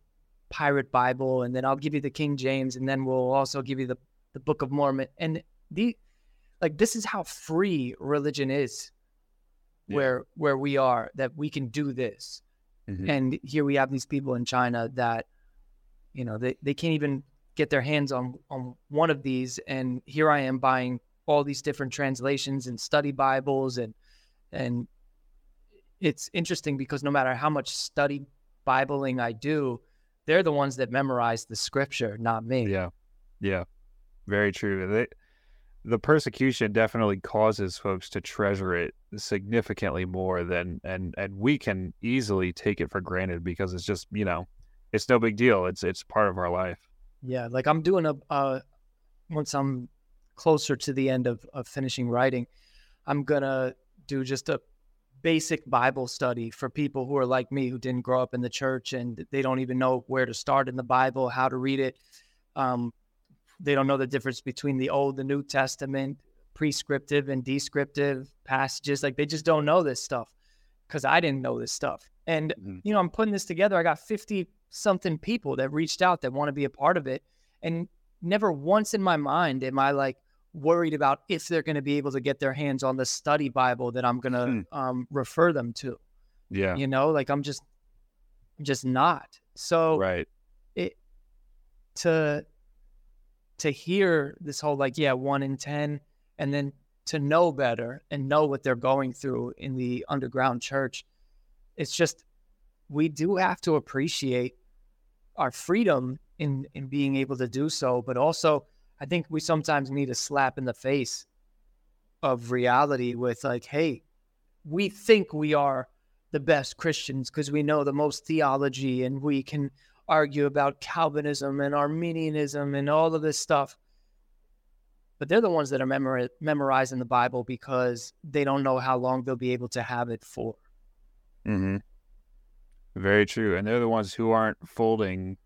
pirate Bible, and then I'll give you the King James, and then we'll also give you the the Book of Mormon, and the like this is how free religion is Yeah. where where we are that we can do this Mhm. and here we have these people in china that you know they, they can't even get their hands on on one of these and here i am buying all these different translations and study bibles and and it's interesting because no matter how much study bibling i do they're the ones that memorize the scripture not me Yeah, yeah, very true. They, the persecution definitely causes folks to treasure it significantly more than, and and we can easily take it for granted because it's just you know, it's no big deal. It's it's part of our life. Yeah, like I'm doing a uh once I'm closer to the end of, of finishing writing, I'm gonna do just a basic Bible study for people who are like me who didn't grow up in the church and they don't even know where to start in the Bible, how to read it. Um, they don't know the difference between the Old and New Testament, prescriptive and descriptive passages. Like they just don't know this stuff because I didn't know this stuff. And Mhm. you know, I'm putting this together. I got 50 something people that reached out that want to be a part of it. And never once in my mind am I like worried about if they're going to be able to get their hands on the study Bible that I'm going to um, refer them to. Yeah, You know, like I'm just, just not. So right. it to to hear this whole like yeah one in ten and then to know better and know what they're going through in the underground church it's just we do have to appreciate our freedom in in being able to do so but also i think we sometimes need a slap in the face of reality with like hey we think we are the best christians because we know the most theology and we can argue about Calvinism and Arminianism and all of this stuff. But they're the ones that are memori- memorizing the Bible because they don't know how long they'll be able to have it for. Mm-hmm. Very true. And they're the ones who aren't folding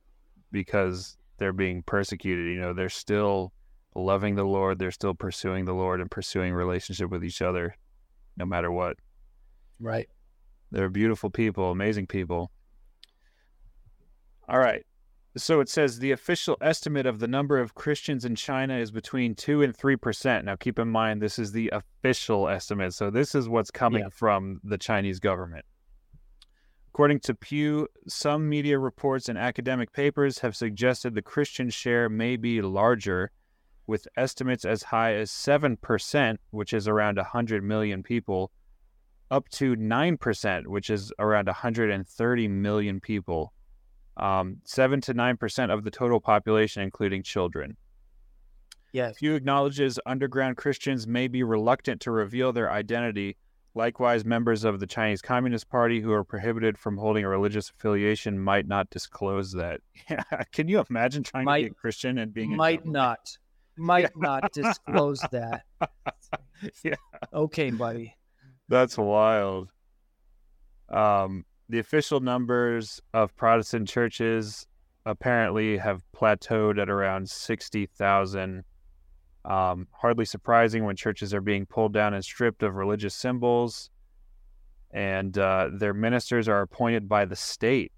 because they're being persecuted. You know, they're still loving the Lord. They're still pursuing the Lord and pursuing relationship with each other, no matter what. Right. They're beautiful people, amazing people. All right. So it says the official estimate of the number of Christians in China is between 2 and 3%. Now keep in mind this is the official estimate. So this is what's coming Yeah. from the Chinese government. According to Pew, some media reports and academic papers have suggested the Christian share may be larger, with estimates as high as 7%, which is around 100 million people, up to 9%, which is around 130 million people. Um, 7 to 9% of the total population, including children. Yes. Pew acknowledges underground Christians may be reluctant to reveal their identity. Likewise, members of the Chinese Communist Party who are prohibited from holding a religious affiliation might not disclose that. Yeah. Can you imagine trying Might- to be a Christian and being Might not. Might not disclose that. Yeah. Okay, buddy. That's wild. Um, the official numbers of Protestant churches apparently have plateaued at around 60,000. Um, hardly surprising when churches are being pulled down and stripped of religious symbols, and uh, their ministers are appointed by the state.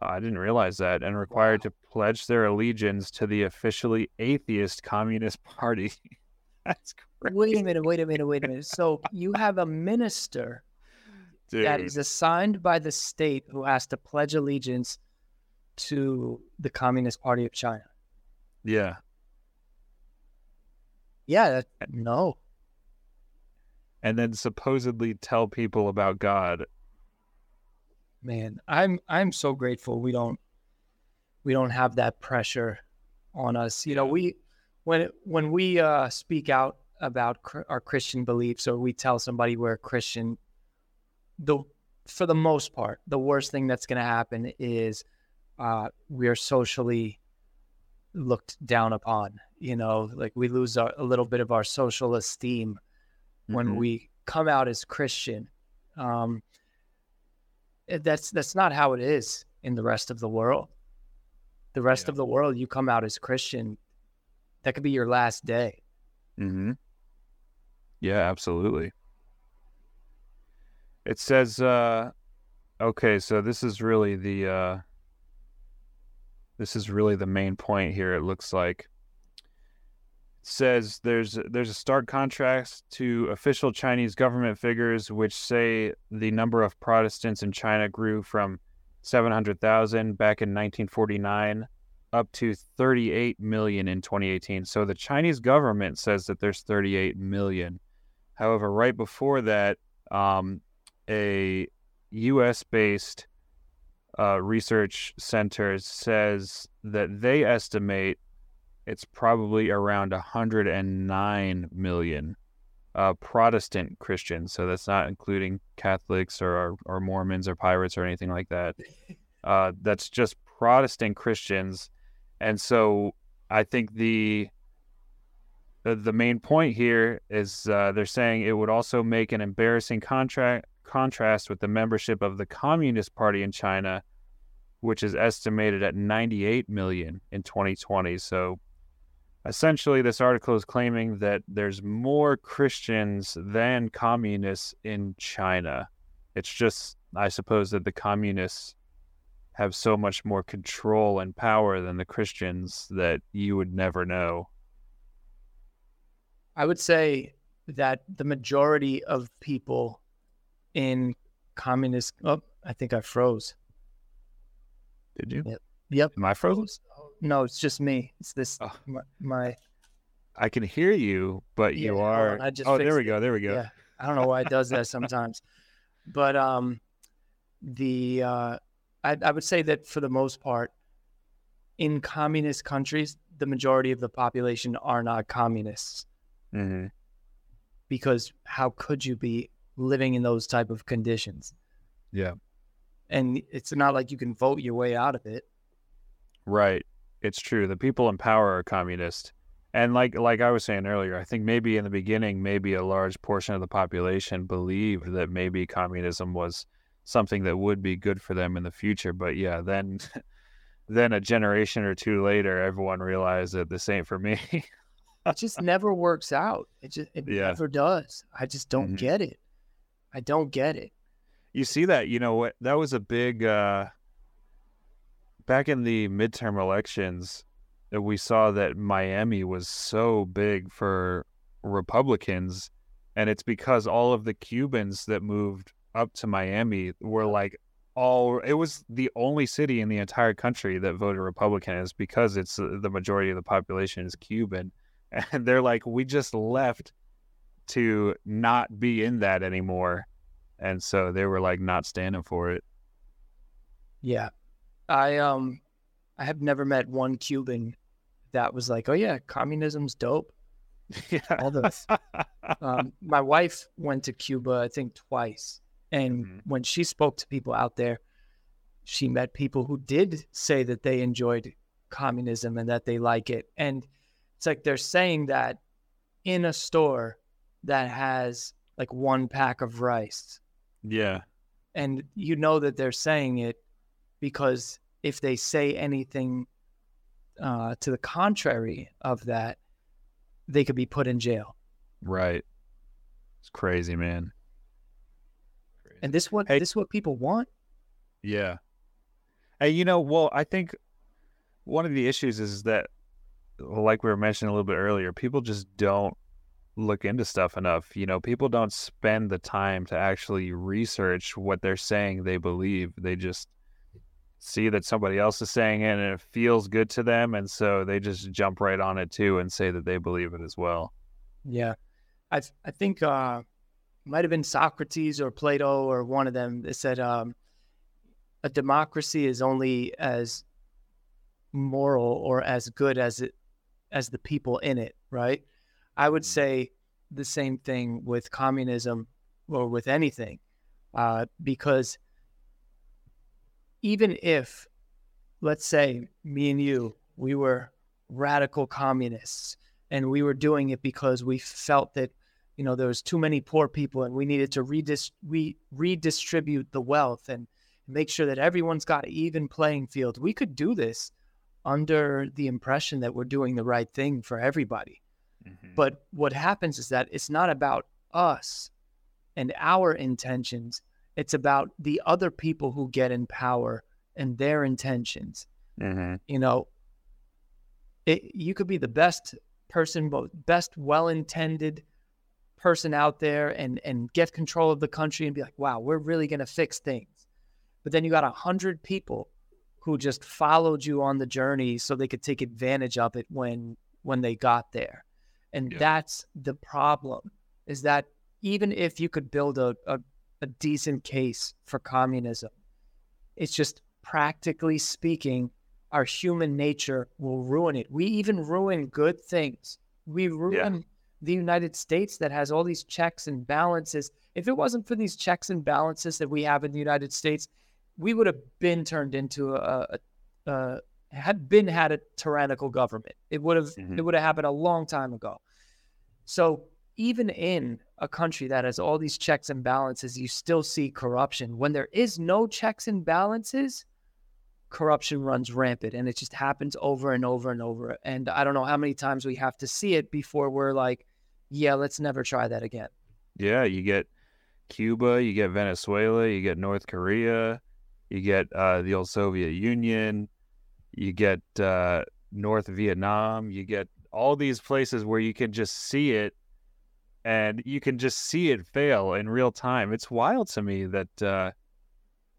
Uh, I didn't realize that, and required to pledge their allegiance to the officially atheist Communist Party. That's crazy. Wait a minute, wait a minute, wait a minute. So you have a minister that Dude. is assigned by the state who has to pledge allegiance to the Communist Party of China. Yeah. Yeah, that, no. and then supposedly tell people about God. Man, I'm I'm so grateful we don't we don't have that pressure on us. You know, we when when we uh, speak out about cr- our Christian beliefs or we tell somebody we're a Christian, the for the most part, the worst thing that's going to happen is uh, we are socially looked down upon. You know, like we lose our, a little bit of our social esteem when Mhm. we come out as Christian. Um, eh, that's that's not how it is in the rest of the world. The rest Yeah. of the world, you come out as Christian, that could be your last day. Mm-hmm. Yeah, absolutely. It says, uh, okay, so this is really the, uh, this is really the main point here. It looks like it says there's there's a stark contrast to official Chinese government figures, which say the number of Protestants in China grew from 700,000 back in 1949 up to 38 million in 2018. So the Chinese government says that there's 38 million. However, right before that, um, a U.S. based uh, research center says that they estimate it's probably around 109 million uh, Protestant Christians. So that's not including Catholics or, or Mormons or pirates or anything like that. Uh, that's just Protestant Christians. And so I think the the, the main point here is uh, they're saying it would also make an embarrassing contract contrast with the membership of the Communist Party in China, which is estimated at 98 million in 2020. So essentially, this article is claiming that there's more Christians than communists in China. It's just, I suppose, that the communists have so much more control and power than the Christians that you would never know. I would say that the majority of people in communist oh, I think I froze. Did you? Yep. yep. Am I frozen? No, it's just me. It's this Oh. my, my I can hear you, but Yeah, you are. on, I just oh, there we go. There we go. Yeah, I don't know why it does that sometimes, but um, the uh, I, I would say that for the most part, in communist countries, the majority of the population are not communists Mm-hmm. because how could you be living in those type of conditions? Yeah. And it's not like you can vote your way out of it. Right. It's true. The people in power are communist. And like like I was saying earlier, I think maybe in the beginning, maybe a large portion of the population believed that maybe communism was something that would be good for them in the future. But yeah, then then a generation or two later, everyone realized that this ain't for me. It just never works out. It just it Yeah. never does. I just don't Mhm. get it. I don't get it. you see that, you know what that was a big uh back in the midterm elections that we saw that Miami was so big for Republicans and it's because all of the Cubans that moved up to Miami were like all it was the only city in the entire country that voted Republican is because it's uh, the majority of the population is Cuban, and they're like, we just left to not be in that anymore, and so they were like not standing for it. Yeah, I um, I have never met one Cuban that was like, oh yeah, communism's dope. Yeah, all this. um, my wife went to Cuba, I think twice, and mm-hmm. when she spoke to people out there, she met people who did say that they enjoyed communism and that they like it. And it's like they're saying that in a store that has like one pack of rice. Yeah. And you know that they're saying it because if they say anything uh, to the contrary of that, they could be put in jail. Right. It's crazy, man. Crazy. And this what hey, this what people want? Yeah. Hey, you know, well, I think one of the issues is that like we were mentioning a little bit earlier, people just don't look into stuff enough. You know, people don't spend the time to actually research what they're saying they believe. They just see that somebody else is saying it and it feels good to them and so they just jump right on it too and say that they believe it as well yeah i i think uh might have been socrates or plato or one of them that said um a democracy is only as moral or as good as it as the people in it right i would say the same thing with communism or with anything uh, because even if, let's say, me and you, we were radical communists and we were doing it because we felt that, you know, there was too many poor people and we needed to redis- redistribute the wealth and make sure that everyone's got an even playing field. We could do this under the impression that we're doing the right thing for everybody. Mm-hmm. But what happens is that it's not about us and our intentions. It's about the other people who get in power and their intentions. Mm-hmm. You know, it, you could be the best person, best well-intended person out there, and and get control of the country and be like, wow, we're really gonna fix things. But then you got a hundred people who just followed you on the journey so they could take advantage of it when when they got there. And yeah. that's the problem is that even if you could build a, a a decent case for communism. It's just practically speaking, our human nature will ruin it. We even ruin good things. We ruin yeah. the United States that has all these checks and balances. If it wasn't for these checks and balances that we have in the United States, we would have been turned into a, a, a had been had a tyrannical government. It would have mm-hmm. it would have happened a long time ago. So even in a country that has all these checks and balances, you still see corruption. When there is no checks and balances, corruption runs rampant and it just happens over and over and over. And I don't know how many times we have to see it before we're like, yeah, let's never try that again. Yeah, you get Cuba, you get Venezuela, you get North Korea, you get uh, the old Soviet Union, you get uh, North Vietnam, you get all these places where you can just see it and you can just see it fail in real time. It's wild to me that uh,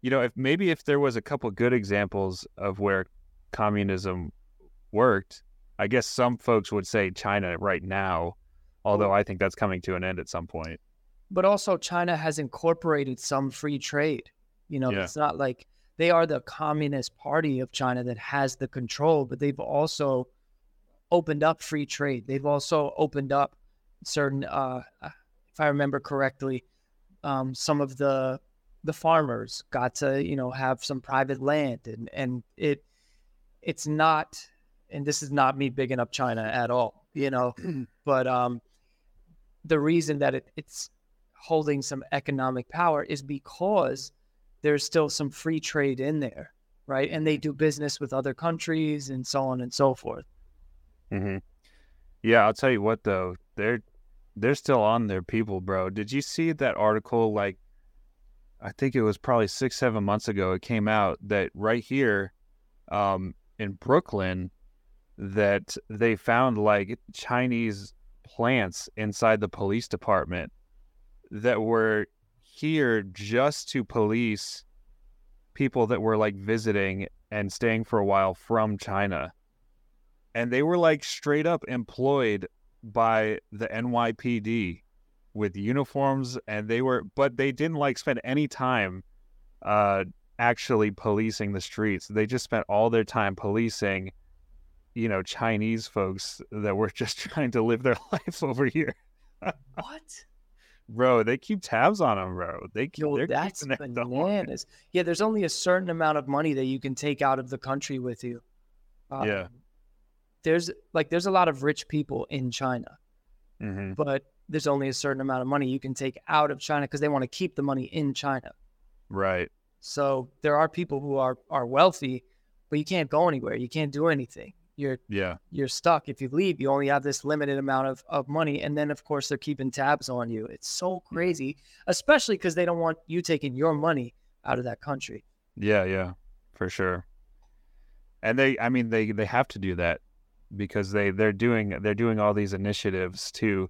you know if maybe if there was a couple good examples of where communism worked, I guess some folks would say China right now, although I think that's coming to an end at some point. But also, China has incorporated some free trade. You know, yeah. it's not like they are the communist party of China that has the control, but they've also opened up free trade. They've also opened up certain, uh, if I remember correctly, um, some of the the farmers got to you know have some private land, and and it it's not, and this is not me bigging up China at all, you know, but um, the reason that it, it's holding some economic power is because there's still some free trade in there, right? And they do business with other countries and so on and so forth. Mm-hmm. Yeah, I'll tell you what though, they're they're still on their people, bro. Did you see that article? Like, I think it was probably six, seven months ago. It came out that right here, um, in Brooklyn, that they found like Chinese plants inside the police department that were here just to police people that were like visiting and staying for a while from China. And they were like straight up employed by the NYPD with uniforms and they were but they didn't like spend any time uh actually policing the streets. They just spent all their time policing you know Chinese folks that were just trying to live their life over here. what? Bro, they keep tabs on them, bro. They keep. Yo, that's keeping it going. bananas. Yeah, there's only a certain amount of money that you can take out of the country with you. Um, Yeah. There's like there's a lot of rich people in China, Mhm. but there's only a certain amount of money you can take out of China because they want to keep the money in China. Right. So there are people who are are wealthy, but you can't go anywhere. You can't do anything. You're Yeah. you're stuck. If you leave, you only have this limited amount of, of money. And then, of course, they're keeping tabs on you. It's so crazy, especially because they don't want you taking your money out of that country. Yeah, yeah, for sure. And they, I mean, they they have to do that because they they're doing they're doing all these initiatives to,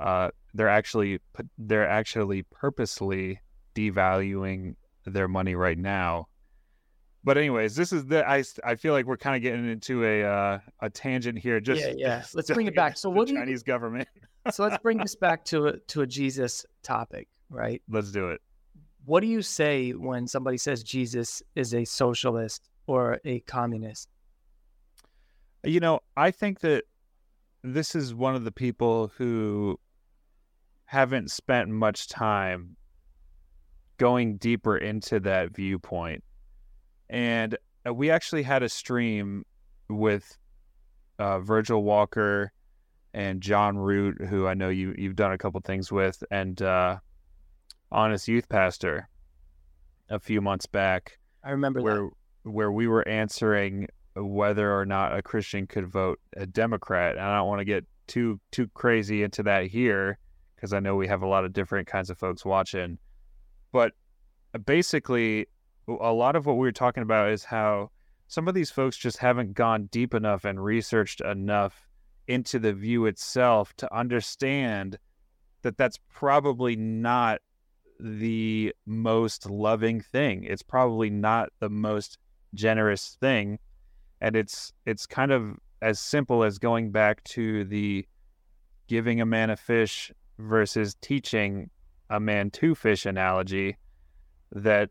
uh, they're actually they're actually purposely devaluing their money right now. But anyways, this is the I feel like we're kind of getting into a uh, a tangent here. Just yeah, yeah. Let's bring it back. So what do you, Chinese government. so let's bring this back to a, to a Jesus topic, right? Let's do it. What do you say when somebody says Jesus is a socialist or a communist? You know, I think that this is one of the people who haven't spent much time going deeper into that viewpoint. And uh, we actually had a stream with uh, Virgil Walker and John Root, who I know you you've done a couple things with, and uh, Honest Youth Pastor a few months back I remember that. where where we were answering whether or not a Christian could vote a Democrat. And I don't want to get too too crazy into that here because I know we have a lot of different kinds of folks watching. But basically, a lot of what we were talking about is how some of these folks just haven't gone deep enough and researched enough into the view itself to understand that that's probably not the most loving thing. It's probably not the most generous thing. And it's it's kind of as simple as going back to the giving a man a fish versus teaching a man to fish analogy that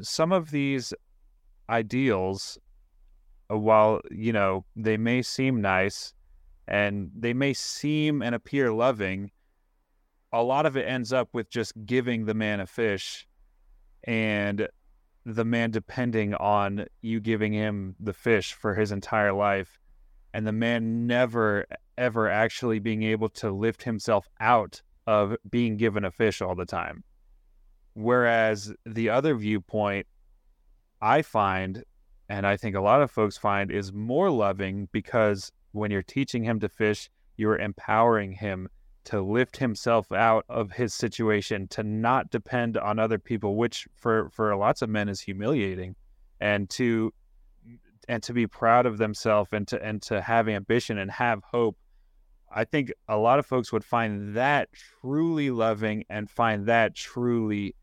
some of these ideals uh, while you know they may seem nice and they may seem and appear loving a lot of it ends up with just giving the man a fish and the man depending on you giving him the fish for his entire life and the man never ever actually being able to lift himself out of being given a fish all the time whereas the other viewpoint i find and i think a lot of folks find is more loving because when you're teaching him to fish you're empowering him to lift himself out of his situation to not depend on other people which for for lots of men is humiliating and to and to be proud of themselves and to and to have ambition and have hope. I think a lot of folks would find that truly loving and find that truly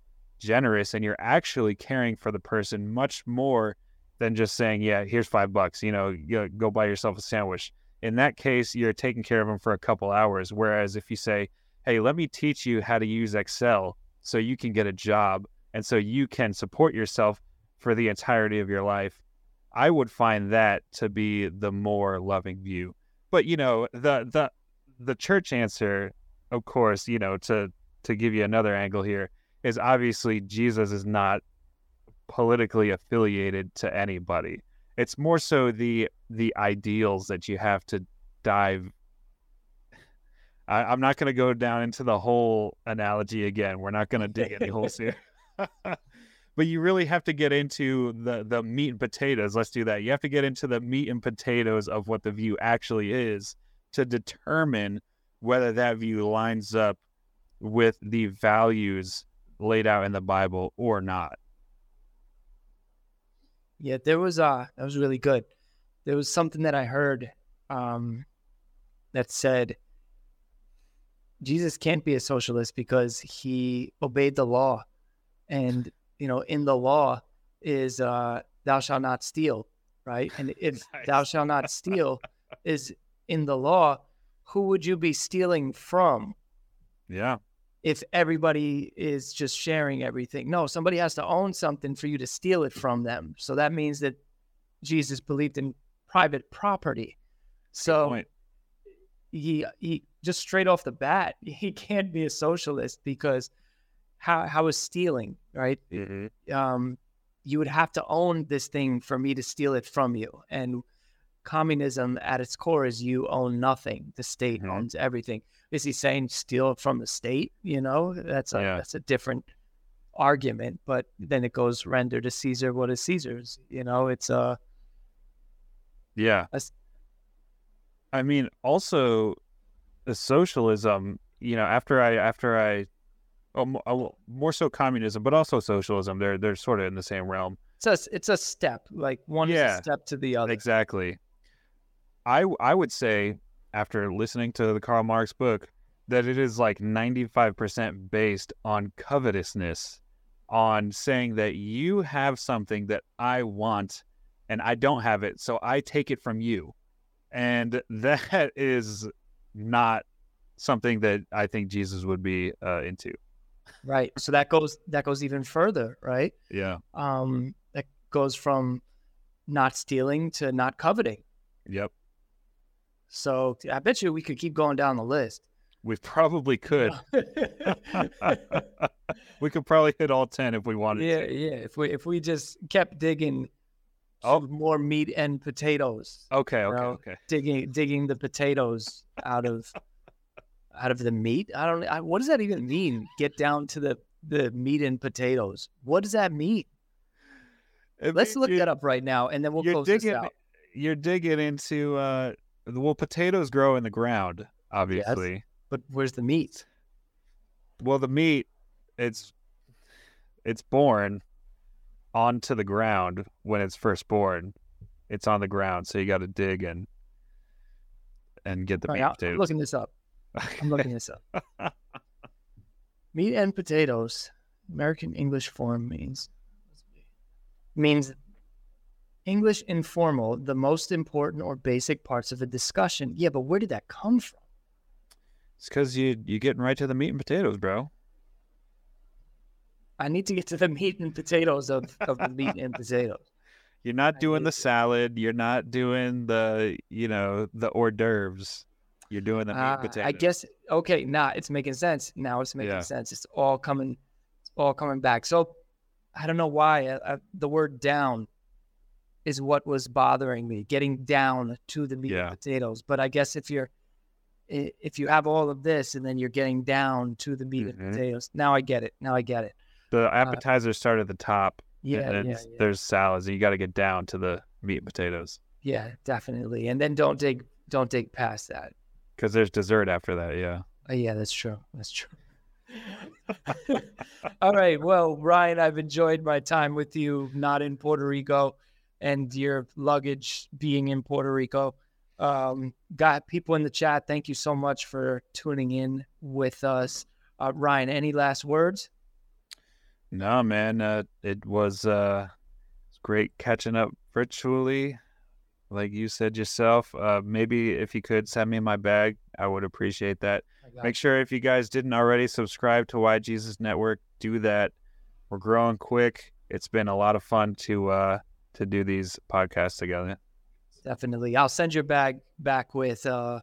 generous and you're actually caring for the person much more than just saying yeah here's 5 bucks you know you go buy yourself a sandwich in that case, you're taking care of them for a couple hours. Whereas if you say, hey, let me teach you how to use Excel so you can get a job and so you can support yourself for the entirety of your life, I would find that to be the more loving view. But you know, the the the church answer, of course, you know, to to give you another angle here, is obviously Jesus is not politically affiliated to anybody. It's more so the the ideals that you have to dive I, i'm not going to go down into the whole analogy again. We're not going to dig any holes here. But you really have to get into the the meat and potatoes. Let's do that. You have to get into the meat and potatoes of what the view actually is to determine whether that view lines up with the values laid out in the bible or not Yeah, there was uh that was really good. There was something that I heard um that said Jesus can't be a socialist because he obeyed the law. And you know, in the law is uh, "Thou shalt not steal," right? And if "Thou Nice. shalt not steal" is in the law, who would you be stealing from? Yeah. If everybody is just sharing everything. No, somebody has to own something for you to steal it from them. So that means that Jesus believed in private property. So he he just straight off the bat, he can't be a socialist because how how is stealing, right? Mhm. Um you would have to own this thing for me to steal it from you. And communism at its core is you own nothing. The state Mhm. owns everything. Is he saying steal from the state? You know, that's a Yeah. that's a different argument. But then it goes render to Caesar what is Caesar's. You know, it's a Yeah. That's- I mean, also the socialism, you know, after I after I oh, more so communism, but also socialism, they're they're sort of in the same realm. it's a it's a step. Like one is a step to the other. Exactly. I I would say after listening to the Karl Marx book that it is like 95% based on covetousness on saying that you have something that I want and I don't have it so I take it from you. And that is not something that I think Jesus would be uh, into. Right. So that goes that goes even further, right? Yeah. Um that goes from not stealing to not coveting. Yep. So I bet you we could keep going down the list. We probably could. we could probably hit all 10 if we wanted yeah, to. yeah. If we if we just kept digging Oh. more meat and potatoes, Okay, okay, know, okay. digging digging the potatoes out of out of the meat. I don't. I, what does that even mean? Get down to the the meat and potatoes. What does that mean? It Let's means look that up right now, and then we'll close this digging. out. You're digging into. Uh, well, potatoes grow in the ground, obviously. Yes, But where's the meat? Well, the meat, it's, it's born onto the ground when it's first born. It's on the ground, so you got to dig and and get the All meat right, I'm looking this up. I'm looking this up. Meat and potatoes. American English form means means English informal, the most important or basic parts of a discussion. Yeah, but where did that come from? It's because you you're getting right to the meat and potatoes, bro. I need to get to the meat and potatoes of, of the meat and potatoes. You're not I doing the salad. You're not doing the you know the hors d'oeuvres. You're doing the meat and potatoes. I guess okay, now it's making sense. Now it's making Yeah. sense. It's all coming, it's all coming back. So I don't know why uh, uh, the word "down" is what was bothering me. Getting down to the meat Yeah. and potatoes. But I guess if you're if you have all of this and then you're getting down to the meat Mhm. and potatoes, now I get it. Now I get it. the appetizers start at the top. Yeah, and then yeah, yeah, there's salads. and You got to get down to the meat and potatoes yeah, definitely. And then don't dig, don't dig past that. because there's dessert after that. Yeah. Uh, yeah, that's true. That's true. All right. Well, Ryan, I've enjoyed my time with you, not in Puerto Rico, and your luggage being in Puerto Rico. Um, got people in the chat. Thank you so much for tuning in with us. Uh, Ryan, any last words? No, man. Uh, it was uh, great catching up virtually, like you said yourself. Uh, maybe if you could send me my bag, I would appreciate that. Make sure if you guys didn't already subscribe to Why Jesus Network, do that. We're growing quick. It's been a lot of fun to uh to do these podcasts together. Definitely. I'll send you back back with uh,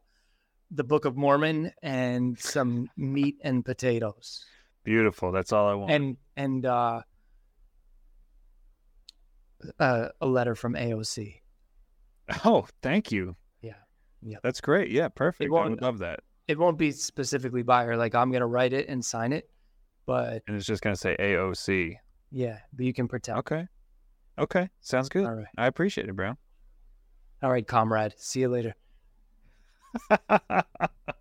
the Book of Mormon and some meat and potatoes. Beautiful. That's all I want. and and uh, uh, a letter from AOC. oh, thank you. Yeah, yeah. That's great. Yeah, perfect. I would love that. It won't be specifically by her. Like I'm gonna write it and sign it, but And it's just gonna say AOC. yeah, but you can pretend. Okay. Okay. Sounds good. All right, I appreciate it, bro. all right, comrade. See you later.